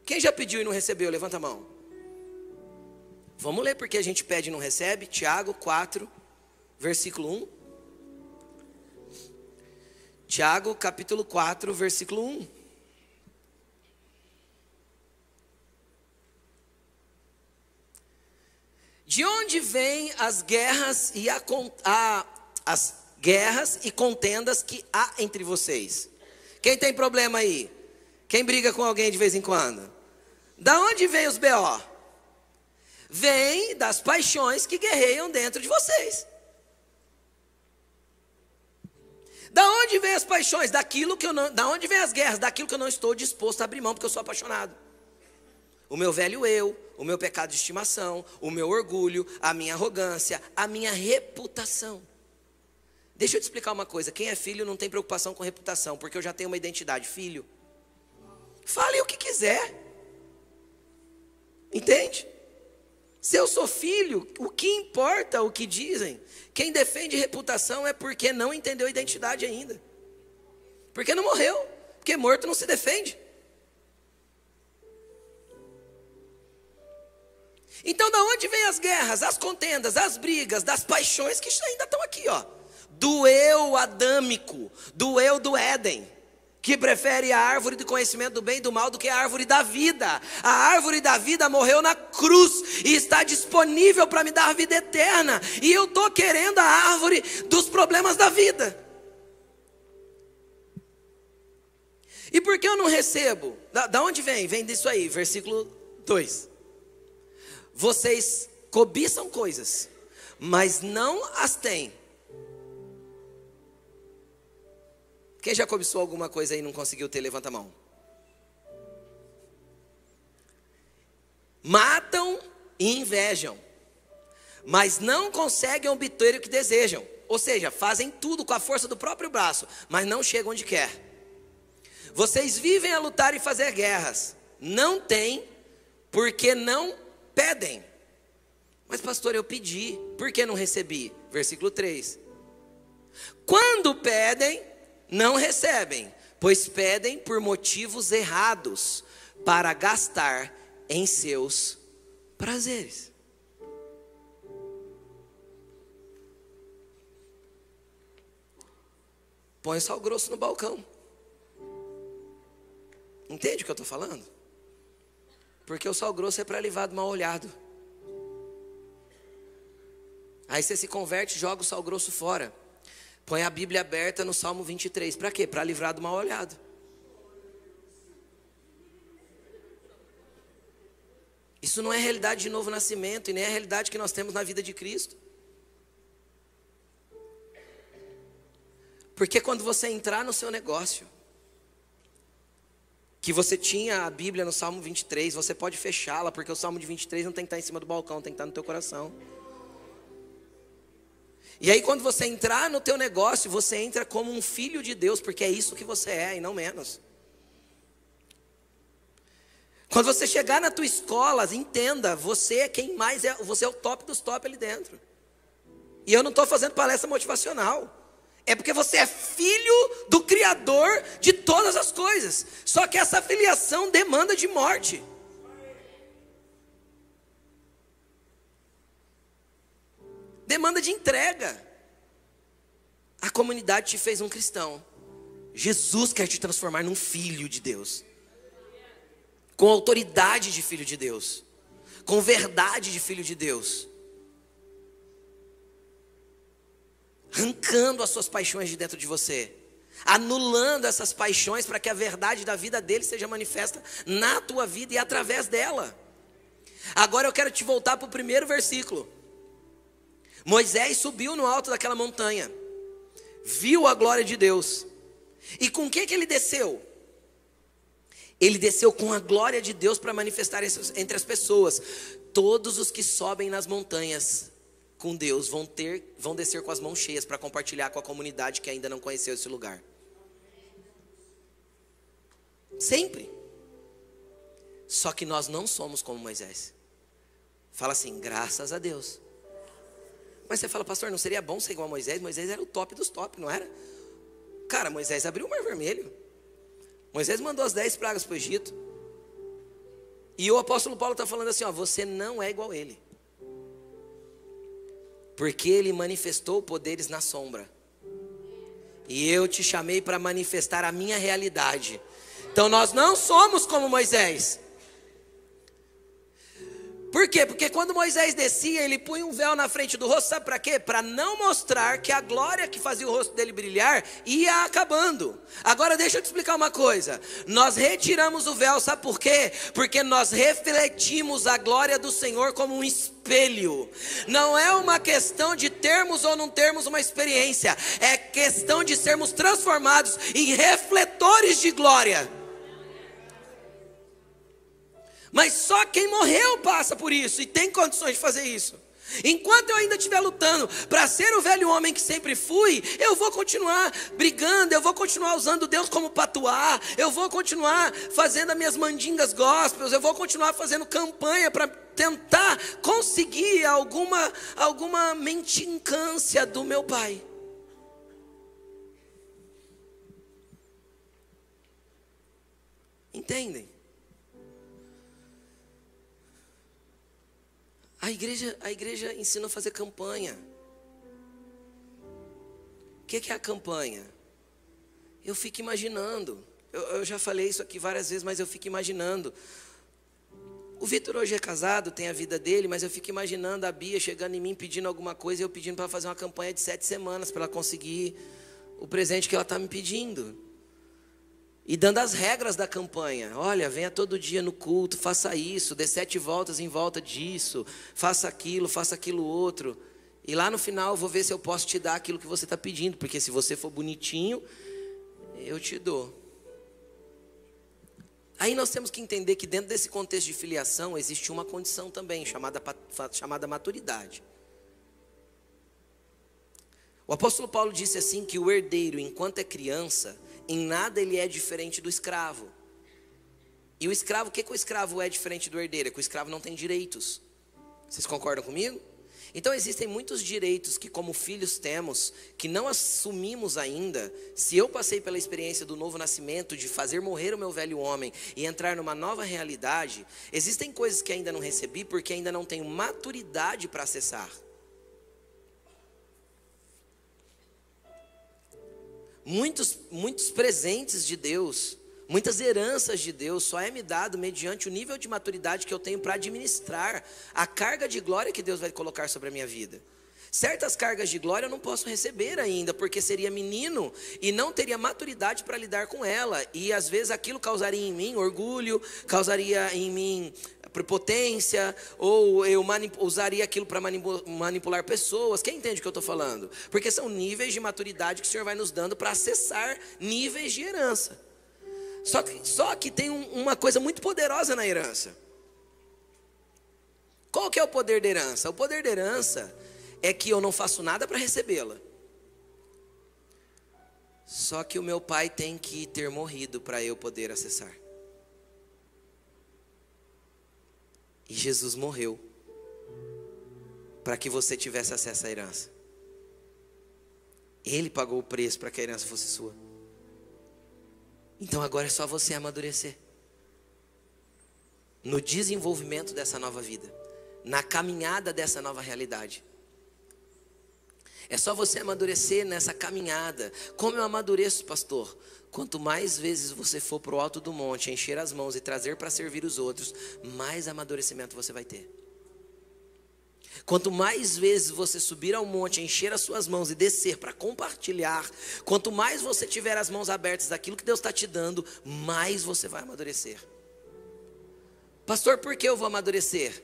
Quem já pediu e não recebeu? Levanta a mão. Vamos ler porque a gente pede e não recebe. Tiago 4, versículo 1. Tiago capítulo 4, versículo 1. De onde vêm as guerras e a, a, as guerras e contendas que há entre vocês? Quem tem problema aí? Quem briga com alguém de vez em quando? Da onde vem os BO? Vem das paixões que guerreiam dentro de vocês. Da onde vem as paixões? Daquilo que eu não, da onde vem as guerras? Daquilo que eu não estou disposto a abrir mão porque eu sou apaixonado. O meu velho eu, o meu pecado de estimação, o meu orgulho, a minha arrogância, a minha reputação. Deixa eu te explicar uma coisa: quem é filho não tem preocupação com reputação, porque eu já tenho uma identidade, filho. Fale o que quiser. Entende? Se eu sou filho, o que importa o que dizem? Quem defende reputação é porque não entendeu a identidade ainda. Porque não morreu. Porque morto não se defende. Então, da onde vem as guerras, as contendas, as brigas, das paixões que ainda estão aqui, ó? Do eu adâmico, do eu do Éden, que prefere a árvore do conhecimento do bem e do mal do que a árvore da vida. A árvore da vida morreu na cruz e está disponível para me dar vida eterna, e eu estou querendo a árvore dos problemas da vida. E por que eu não recebo? Da, da onde vem? Vem disso aí, versículo 2 vocês cobiçam coisas, mas não as têm. Quem já cobiçou alguma coisa e não conseguiu ter, levanta a mão. Matam e invejam, mas não conseguem obter o que desejam. Ou seja, fazem tudo com a força do próprio braço, mas não chegam onde quer. Vocês vivem a lutar e fazer guerras, não têm, porque não pedem. Mas, pastor, eu pedi, por que não recebi? Versículo 3. Quando pedem, não recebem, pois pedem por motivos errados, para gastar em seus prazeres. Põe sal grosso no balcão. Entende o que eu estou falando? Porque o sal grosso é para livrar do mal olhado. Aí você se converte, joga o sal grosso fora. Põe a Bíblia aberta no Salmo 23. Para quê? Para livrar do mal olhado. Isso não é realidade de novo nascimento e nem é a realidade que nós temos na vida de Cristo. Porque quando você entrar no seu negócio, que você tinha a Bíblia no Salmo 23, você pode fechá-la, porque o Salmo de 23 não tem que estar em cima do balcão, tem que estar no teu coração. E aí quando você entrar no teu negócio, você entra como um filho de Deus, porque é isso que você é e não menos. Quando você chegar na tua escola, entenda, você é quem mais é, você é o top dos top ali dentro. E eu não estou fazendo palestra motivacional. É porque você é filho do Criador de todas as coisas. Só que essa filiação demanda de morte. Demanda de entrega. A comunidade te fez um cristão. Jesus quer te transformar num filho de Deus. Com autoridade de filho de Deus. Com verdade de filho de Deus. arrancando as suas paixões de dentro de você, anulando essas paixões para que a verdade da vida dele seja manifesta na tua vida e através dela. Agora eu quero te voltar para o primeiro versículo. Moisés subiu no alto daquela montanha, viu a glória de Deus, e com que que ele desceu? Ele desceu com a glória de Deus para manifestar entre as pessoas. Todos os que sobem nas montanhas com Deus vão ter, vão descer com as mãos cheias para compartilhar com a comunidade que ainda não conheceu esse lugar. Sempre. Só que nós não somos como Moisés. Fala assim, graças a Deus. Mas você fala, pastor, não seria bom ser igual a Moisés? Moisés era o top dos top, não era? Cara, Moisés abriu o mar vermelho. Moisés mandou as dez pragas para o Egito. E o apóstolo Paulo está falando assim: ó, você não é igual a ele. Porque ele manifestou poderes na sombra. E eu te chamei para manifestar a minha realidade. Então nós não somos como Moisés. Por quê? Porque quando Moisés descia, ele punha um véu na frente do rosto, sabe para quê? Para não mostrar que a glória que fazia o rosto dele brilhar ia acabando. Agora deixa eu te explicar uma coisa. Nós retiramos o véu, sabe por quê? Porque nós refletimos a glória do Senhor como um espelho. Não é uma questão de termos ou não termos uma experiência, é questão de sermos transformados em refletores de glória. Mas só quem morreu passa por isso e tem condições de fazer isso. Enquanto eu ainda estiver lutando para ser o velho homem que sempre fui, eu vou continuar brigando, eu vou continuar usando Deus como patuá, eu vou continuar fazendo as minhas mandingas gospels, eu vou continuar fazendo campanha para tentar conseguir alguma alguma mentincância do meu pai. Entendem? A igreja, a igreja ensina a fazer campanha. O que, que é a campanha? Eu fico imaginando. Eu, eu, já falei isso aqui várias vezes, mas eu fico imaginando. O Vitor hoje é casado, tem a vida dele, mas eu fico imaginando a Bia chegando em mim pedindo alguma coisa e eu pedindo para fazer uma campanha de sete semanas para ela conseguir o presente que ela está me pedindo e dando as regras da campanha. Olha, venha todo dia no culto, faça isso, dê sete voltas em volta disso, faça aquilo, faça aquilo outro. E lá no final eu vou ver se eu posso te dar aquilo que você está pedindo, porque se você for bonitinho, eu te dou. Aí nós temos que entender que dentro desse contexto de filiação existe uma condição também, chamada, chamada maturidade. O apóstolo Paulo disse assim que o herdeiro, enquanto é criança, em nada ele é diferente do escravo. E o escravo, o que, que o escravo é diferente do herdeiro? É que o escravo não tem direitos. Vocês concordam comigo? Então existem muitos direitos que, como filhos, temos, que não assumimos ainda. Se eu passei pela experiência do novo nascimento, de fazer morrer o meu velho homem e entrar numa nova realidade, existem coisas que ainda não recebi porque ainda não tenho maturidade para acessar. Muitos, muitos presentes de Deus, muitas heranças de Deus só é me dado mediante o nível de maturidade que eu tenho para administrar a carga de glória que Deus vai colocar sobre a minha vida. Certas cargas de glória eu não posso receber ainda, porque seria menino e não teria maturidade para lidar com ela. E às vezes aquilo causaria em mim orgulho, causaria em mim prepotência, ou eu usaria aquilo para manipular pessoas. Quem entende o que eu estou falando? Porque são níveis de maturidade que o Senhor vai nos dando para acessar níveis de herança. Só que, só que tem um, uma coisa muito poderosa na herança. Qual que é o poder da herança? O poder da herança é que eu não faço nada para recebê-la. Só que o meu pai tem que ter morrido para eu poder acessar. E Jesus morreu para que você tivesse acesso à herança. Ele pagou o preço para que a herança fosse sua. Então agora é só você amadurecer. No desenvolvimento dessa nova vida, na caminhada dessa nova realidade. É só você amadurecer nessa caminhada. Como eu amadureço, pastor? Quanto mais vezes você for para o alto do monte, encher as mãos e trazer para servir os outros, mais amadurecimento você vai ter. Quanto mais vezes você subir ao monte, encher as suas mãos e descer para compartilhar, quanto mais você tiver as mãos abertas daquilo que Deus está te dando, mais você vai amadurecer. Pastor, por que eu vou amadurecer?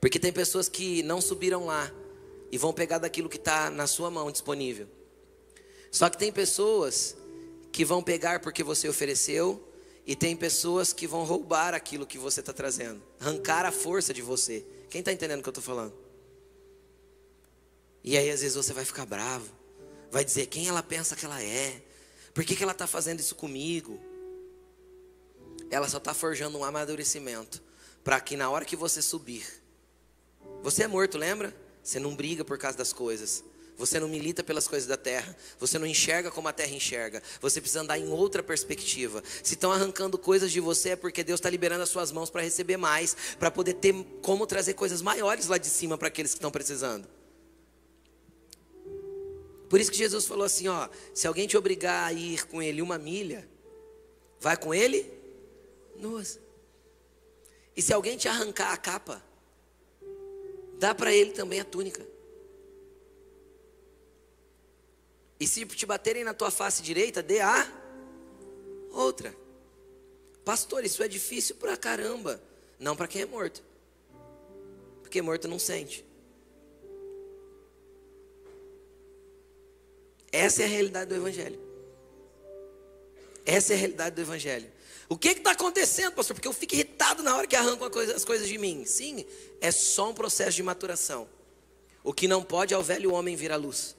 Porque tem pessoas que não subiram lá e vão pegar daquilo que está na sua mão disponível. Só que tem pessoas que vão pegar porque você ofereceu, e tem pessoas que vão roubar aquilo que você está trazendo, arrancar a força de você. Quem está entendendo o que eu estou falando? E aí às vezes você vai ficar bravo, vai dizer quem ela pensa que ela é, por que, que ela está fazendo isso comigo? Ela só está forjando um amadurecimento para que na hora que você subir, você é morto, lembra? Você não briga por causa das coisas. Você não milita pelas coisas da terra. Você não enxerga como a terra enxerga. Você precisa andar em outra perspectiva. Se estão arrancando coisas de você, é porque Deus está liberando as suas mãos para receber mais, para poder ter como trazer coisas maiores lá de cima para aqueles que estão precisando. Por isso que Jesus falou assim: ó, se alguém te obrigar a ir com ele uma milha, vai com ele duas. E se alguém te arrancar a capa, dá para ele também a túnica. E se te baterem na tua face direita, dê a outra. Pastor, isso é difícil pra caramba. Não para quem é morto. Porque morto não sente. Essa é a realidade do Evangelho. Essa é a realidade do Evangelho. O que está acontecendo, pastor? Porque eu fico irritado na hora que arrancam as coisas de mim. Sim, é só um processo de maturação. O que não pode é o velho homem vir à luz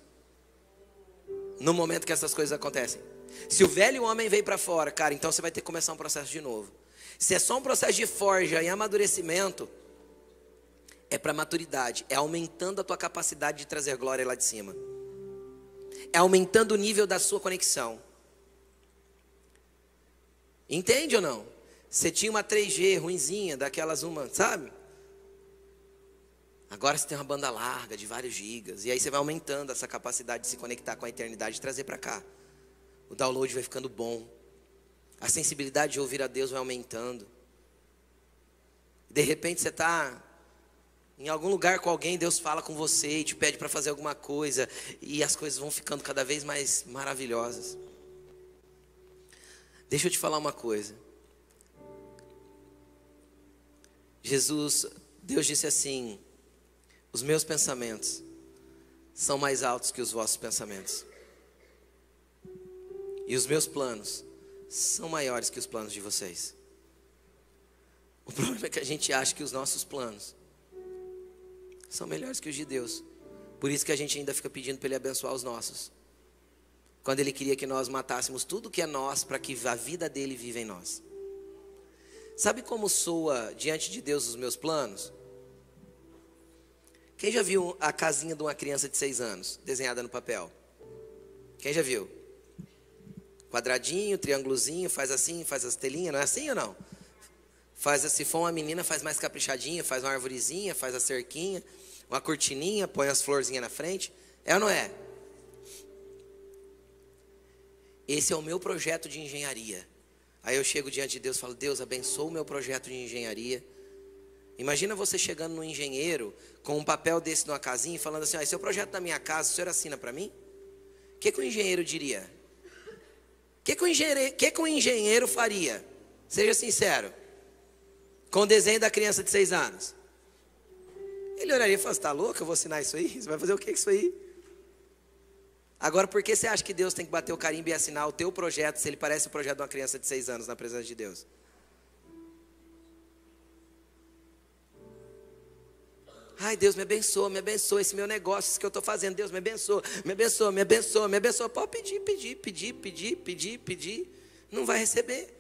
no momento que essas coisas acontecem. Se o velho homem veio para fora, cara, então você vai ter que começar um processo de novo. Se é só um processo de forja e amadurecimento, é para maturidade, é aumentando a tua capacidade de trazer glória lá de cima. É aumentando o nível da sua conexão. Entende ou não? Você tinha uma 3G ruinzinha, daquelas uma, sabe? Agora você tem uma banda larga de vários gigas. E aí você vai aumentando essa capacidade de se conectar com a eternidade e trazer para cá. O download vai ficando bom. A sensibilidade de ouvir a Deus vai aumentando. De repente você está em algum lugar com alguém, Deus fala com você e te pede para fazer alguma coisa. E as coisas vão ficando cada vez mais maravilhosas. Deixa eu te falar uma coisa. Jesus, Deus disse assim: os meus pensamentos são mais altos que os vossos pensamentos. E os meus planos são maiores que os planos de vocês. O problema é que a gente acha que os nossos planos são melhores que os de Deus. Por isso que a gente ainda fica pedindo para Ele abençoar os nossos. Quando Ele queria que nós matássemos tudo que é nós, para que a vida dele viva em nós. Sabe como soa diante de Deus os meus planos? Quem já viu a casinha de uma criança de seis anos desenhada no papel? Quem já viu? Quadradinho, triângulozinho, faz assim, faz as telinhas, não é assim ou não? Faz, se for uma menina, faz mais caprichadinha, faz uma arvorezinha, faz a cerquinha, uma cortininha, põe as florzinhas na frente. É ou não é? Esse é o meu projeto de engenharia. Aí eu chego diante de Deus e falo: Deus, abençoa o meu projeto de engenharia Imagina você chegando no engenheiro com um papel desse numa casinha e falando assim: ah, esse é o projeto da minha casa, o senhor assina para mim? O que, que o engenheiro diria? O que, que, o engenheiro, que, que o engenheiro faria? Seja sincero. Com o desenho da criança de seis anos. Ele olharia e falaria: está louco? Eu vou assinar isso aí? Você vai fazer o que com isso aí? Agora, por que você acha que Deus tem que bater o carimbo e assinar o teu projeto se ele parece o projeto de uma criança de seis anos na presença de Deus? Ai, Deus me abençoa, me abençoa esse meu negócio, isso que eu estou fazendo. Deus me abençoa, me abençoa, me abençoa, me abençoa. Pode pedir, pedir, pedir, pedir, pedir, pedir. Não vai receber.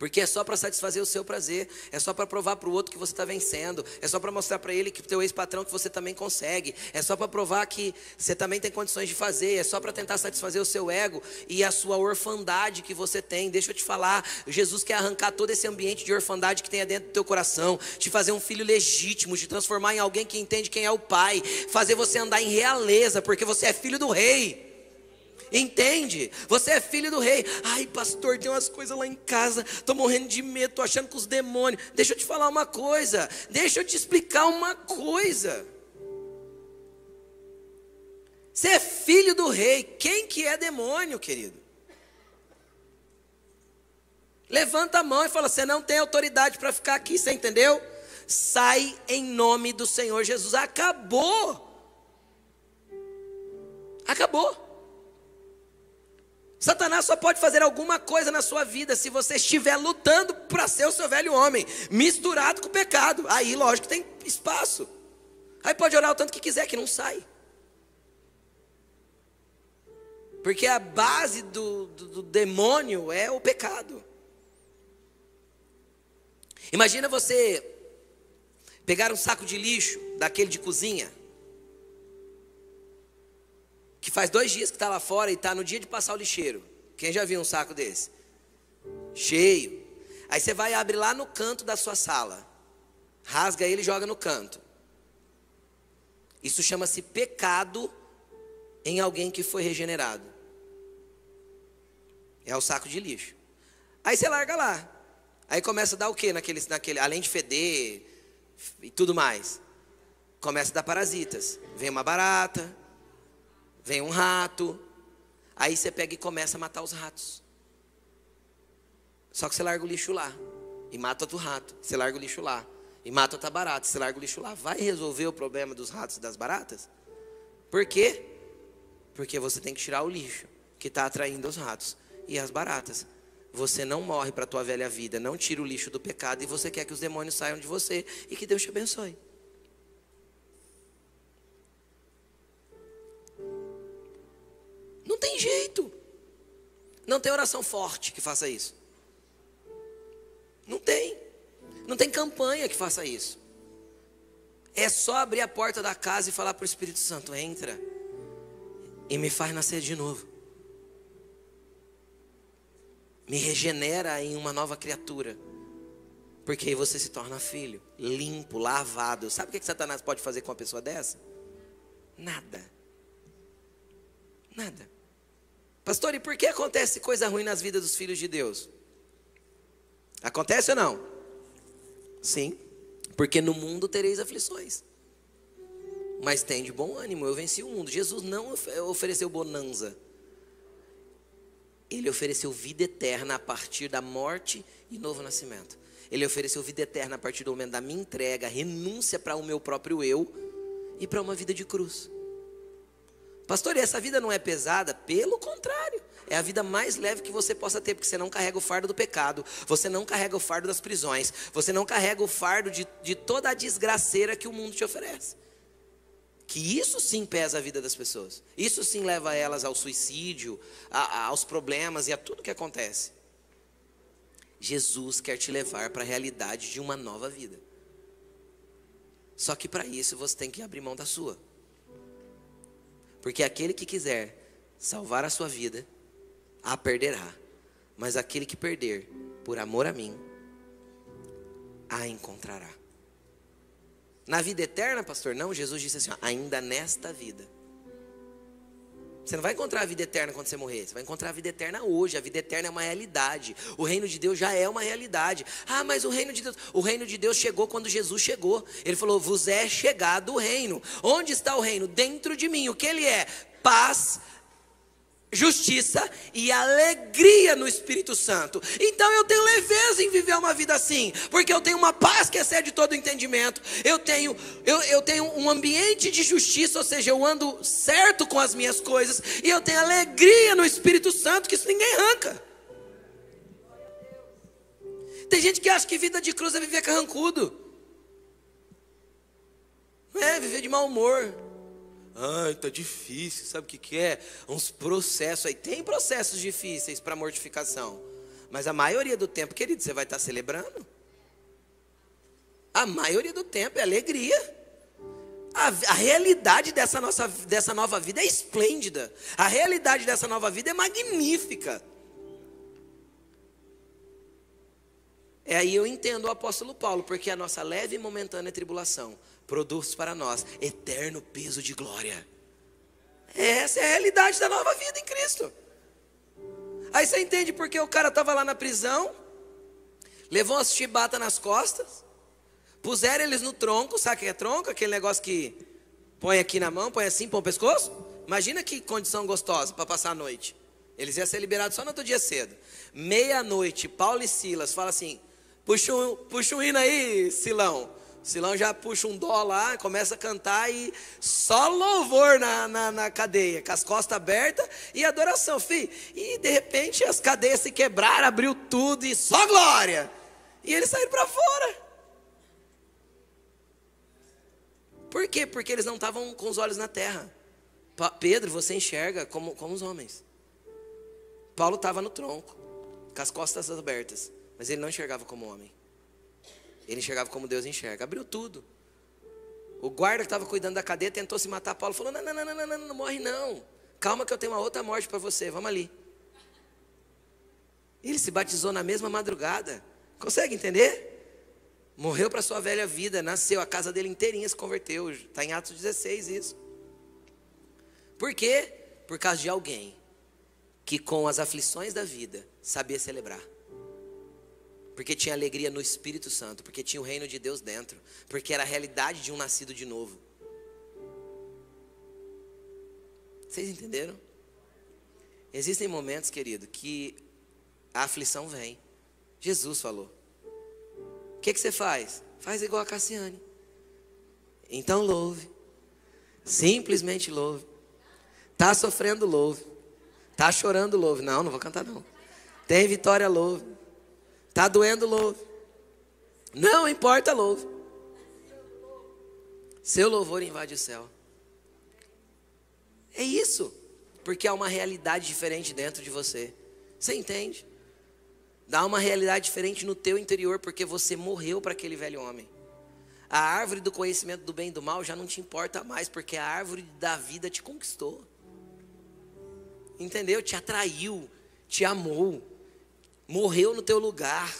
Porque é só para satisfazer o seu prazer, é só para provar para o outro que você está vencendo, é só para mostrar para ele que o teu ex-patrão que você também consegue, é só para provar que você também tem condições de fazer, é só para tentar satisfazer o seu ego e a sua orfandade que você tem. Deixa eu te falar, Jesus quer arrancar todo esse ambiente de orfandade que tem dentro do teu coração, te fazer um filho legítimo, te transformar em alguém que entende quem é o pai, fazer você andar em realeza, porque você é filho do rei. Entende? Você é filho do rei. Ai, pastor, tem umas coisas lá em casa. Estou morrendo de medo, estou achando com os demônios. Deixa eu te falar uma coisa. Deixa eu te explicar uma coisa. Você é filho do rei. Quem que é demônio, querido? Levanta a mão e fala: Você não tem autoridade para ficar aqui, você entendeu? Sai em nome do Senhor Jesus. Acabou. Acabou. Satanás só pode fazer alguma coisa na sua vida se você estiver lutando para ser o seu velho homem, misturado com o pecado. Aí, lógico tem espaço. Aí pode orar o tanto que quiser, que não sai. Porque a base do, do, do demônio é o pecado. Imagina você pegar um saco de lixo, daquele de cozinha, que faz dois dias que está lá fora e está no dia de passar o lixeiro. Quem já viu um saco desse? Cheio. Aí você vai e abre lá no canto da sua sala. Rasga ele e joga no canto. Isso chama-se pecado em alguém que foi regenerado. É o saco de lixo. Aí você larga lá. Aí começa a dar o quê naquele, naquele, além de feder e tudo mais? Começa a dar parasitas. Vem uma barata, vem um rato. Aí você pega e começa a matar os ratos. Só que você larga o lixo lá e mata outro rato. Você larga o lixo lá e mata outra barata. Você larga o lixo lá. Vai resolver o problema dos ratos e das baratas? Por quê? Porque você tem que tirar o lixo que está atraindo os ratos e as baratas. Você não morre para a tua velha vida, não tira o lixo do pecado e você quer que os demônios saiam de você e que Deus te abençoe. Tem jeito. Não tem oração forte que faça isso. Não tem. Não tem campanha que faça isso. É só abrir a porta da casa e falar para o Espírito Santo: entra e me faz nascer de novo. Me regenera em uma nova criatura. Porque aí você se torna filho, limpo, lavado. Sabe o que, que Satanás pode fazer com uma pessoa dessa? Nada. Nada. Pastor, e por que acontece coisa ruim nas vidas dos filhos de Deus? Acontece ou não? Sim, porque no mundo tereis aflições. Mas tem de bom ânimo, eu venci o mundo. Jesus não ofereceu bonança. Ele ofereceu vida eterna a partir da morte e novo nascimento. Ele ofereceu vida eterna a partir do momento da minha entrega, renúncia para o meu próprio eu e para uma vida de cruz. Pastor, e essa vida não é pesada? Pelo contrário, é a vida mais leve que você possa ter, porque você não carrega o fardo do pecado, você não carrega o fardo das prisões, você não carrega o fardo de, de toda a desgraceira que o mundo te oferece. Que isso sim pesa a vida das pessoas, isso sim leva elas ao suicídio, a, a, aos problemas e a tudo que acontece. Jesus quer te levar para a realidade de uma nova vida. Só que para isso você tem que abrir mão da sua. Porque aquele que quiser salvar a sua vida, a perderá. Mas aquele que perder, por amor a mim, a encontrará. Na vida eterna, pastor? Não, Jesus disse assim: ó, ainda nesta vida. Você não vai encontrar a vida eterna quando você morrer. Você vai encontrar a vida eterna hoje. A vida eterna é uma realidade. O reino de Deus já é uma realidade. Ah, mas o reino de Deus, o reino de Deus chegou quando Jesus chegou. Ele falou: "Vos é chegado o reino". Onde está o reino? Dentro de mim. O que ele é? Paz, justiça e alegria no Espírito Santo. Então eu tenho leveza em viver uma vida assim, porque eu tenho uma paz que excede todo entendimento. Eu tenho eu, eu tenho um ambiente de justiça, ou seja, eu ando certo com as minhas coisas e eu tenho alegria no Espírito Santo que isso ninguém arranca. Tem gente que acha que vida de cruz é viver carrancudo. É viver de mau humor. Ai, tá difícil, sabe o que, que é? Uns processos aí. Tem processos difíceis para mortificação. Mas a maioria do tempo, querido, você vai estar celebrando. A maioria do tempo é alegria. A, a, realidade dessa, nossa, dessa nova vida é esplêndida. A realidade dessa nova vida é magnífica. É aí eu entendo o apóstolo Paulo, porque a nossa leve e momentânea tribulação produz para nós eterno peso de glória. Essa é a realidade da nova vida em Cristo. Aí você entende porque o cara estava lá na prisão, levou uma chibata nas costas, puseram eles no tronco, sabe o que é tronco? Aquele negócio que põe aqui na mão, põe assim, põe o pescoço. Imagina que condição gostosa para passar a noite. Eles iam ser liberados só no outro dia cedo. Meia-noite, Paulo e Silas fala assim: puxa um, puxa um hino aí, Silão. Silão já puxa um dó lá, começa a cantar e só louvor na, na, na cadeia, com as costas abertas e adoração, filho. E de repente as cadeias se quebraram, abriu tudo e só glória. E eles saíram para fora. Por quê? Porque eles não estavam com os olhos na terra. Pedro, você enxerga como, como os homens. Paulo estava no tronco, com as costas abertas, mas ele não enxergava como homem. Ele enxergava como Deus enxerga. Abriu tudo. O guarda que estava cuidando da cadeia tentou se matar. Paulo falou: não, não, não, não, não, não, não morre não. Calma que eu tenho uma outra morte para você, vamos ali. Ele se batizou na mesma madrugada. Consegue entender? Morreu para sua velha vida, nasceu, a casa dele inteirinha se converteu. Está em Atos 16 isso. Por quê? Por causa de alguém que com as aflições da vida sabia celebrar. Porque tinha alegria no Espírito Santo, porque tinha o reino de Deus dentro, porque era a realidade de um nascido de novo. Vocês entenderam? Existem momentos, querido, que a aflição vem. Jesus falou. O que, que você faz? Faz igual a Cassiane. Então louve. Simplesmente louve. Está sofrendo, louve. Está chorando, louve. Não, não vou cantar não. Tem vitória, louve. Está doendo, louve. Não importa, louve. Seu louvor invade o céu. É isso. Porque há uma realidade diferente dentro de você. Você entende? Dá uma realidade diferente no teu interior, porque você morreu para aquele velho homem. A árvore do conhecimento do bem e do mal já não te importa mais, porque a árvore da vida te conquistou. Entendeu? Te atraiu, te amou, morreu no teu lugar.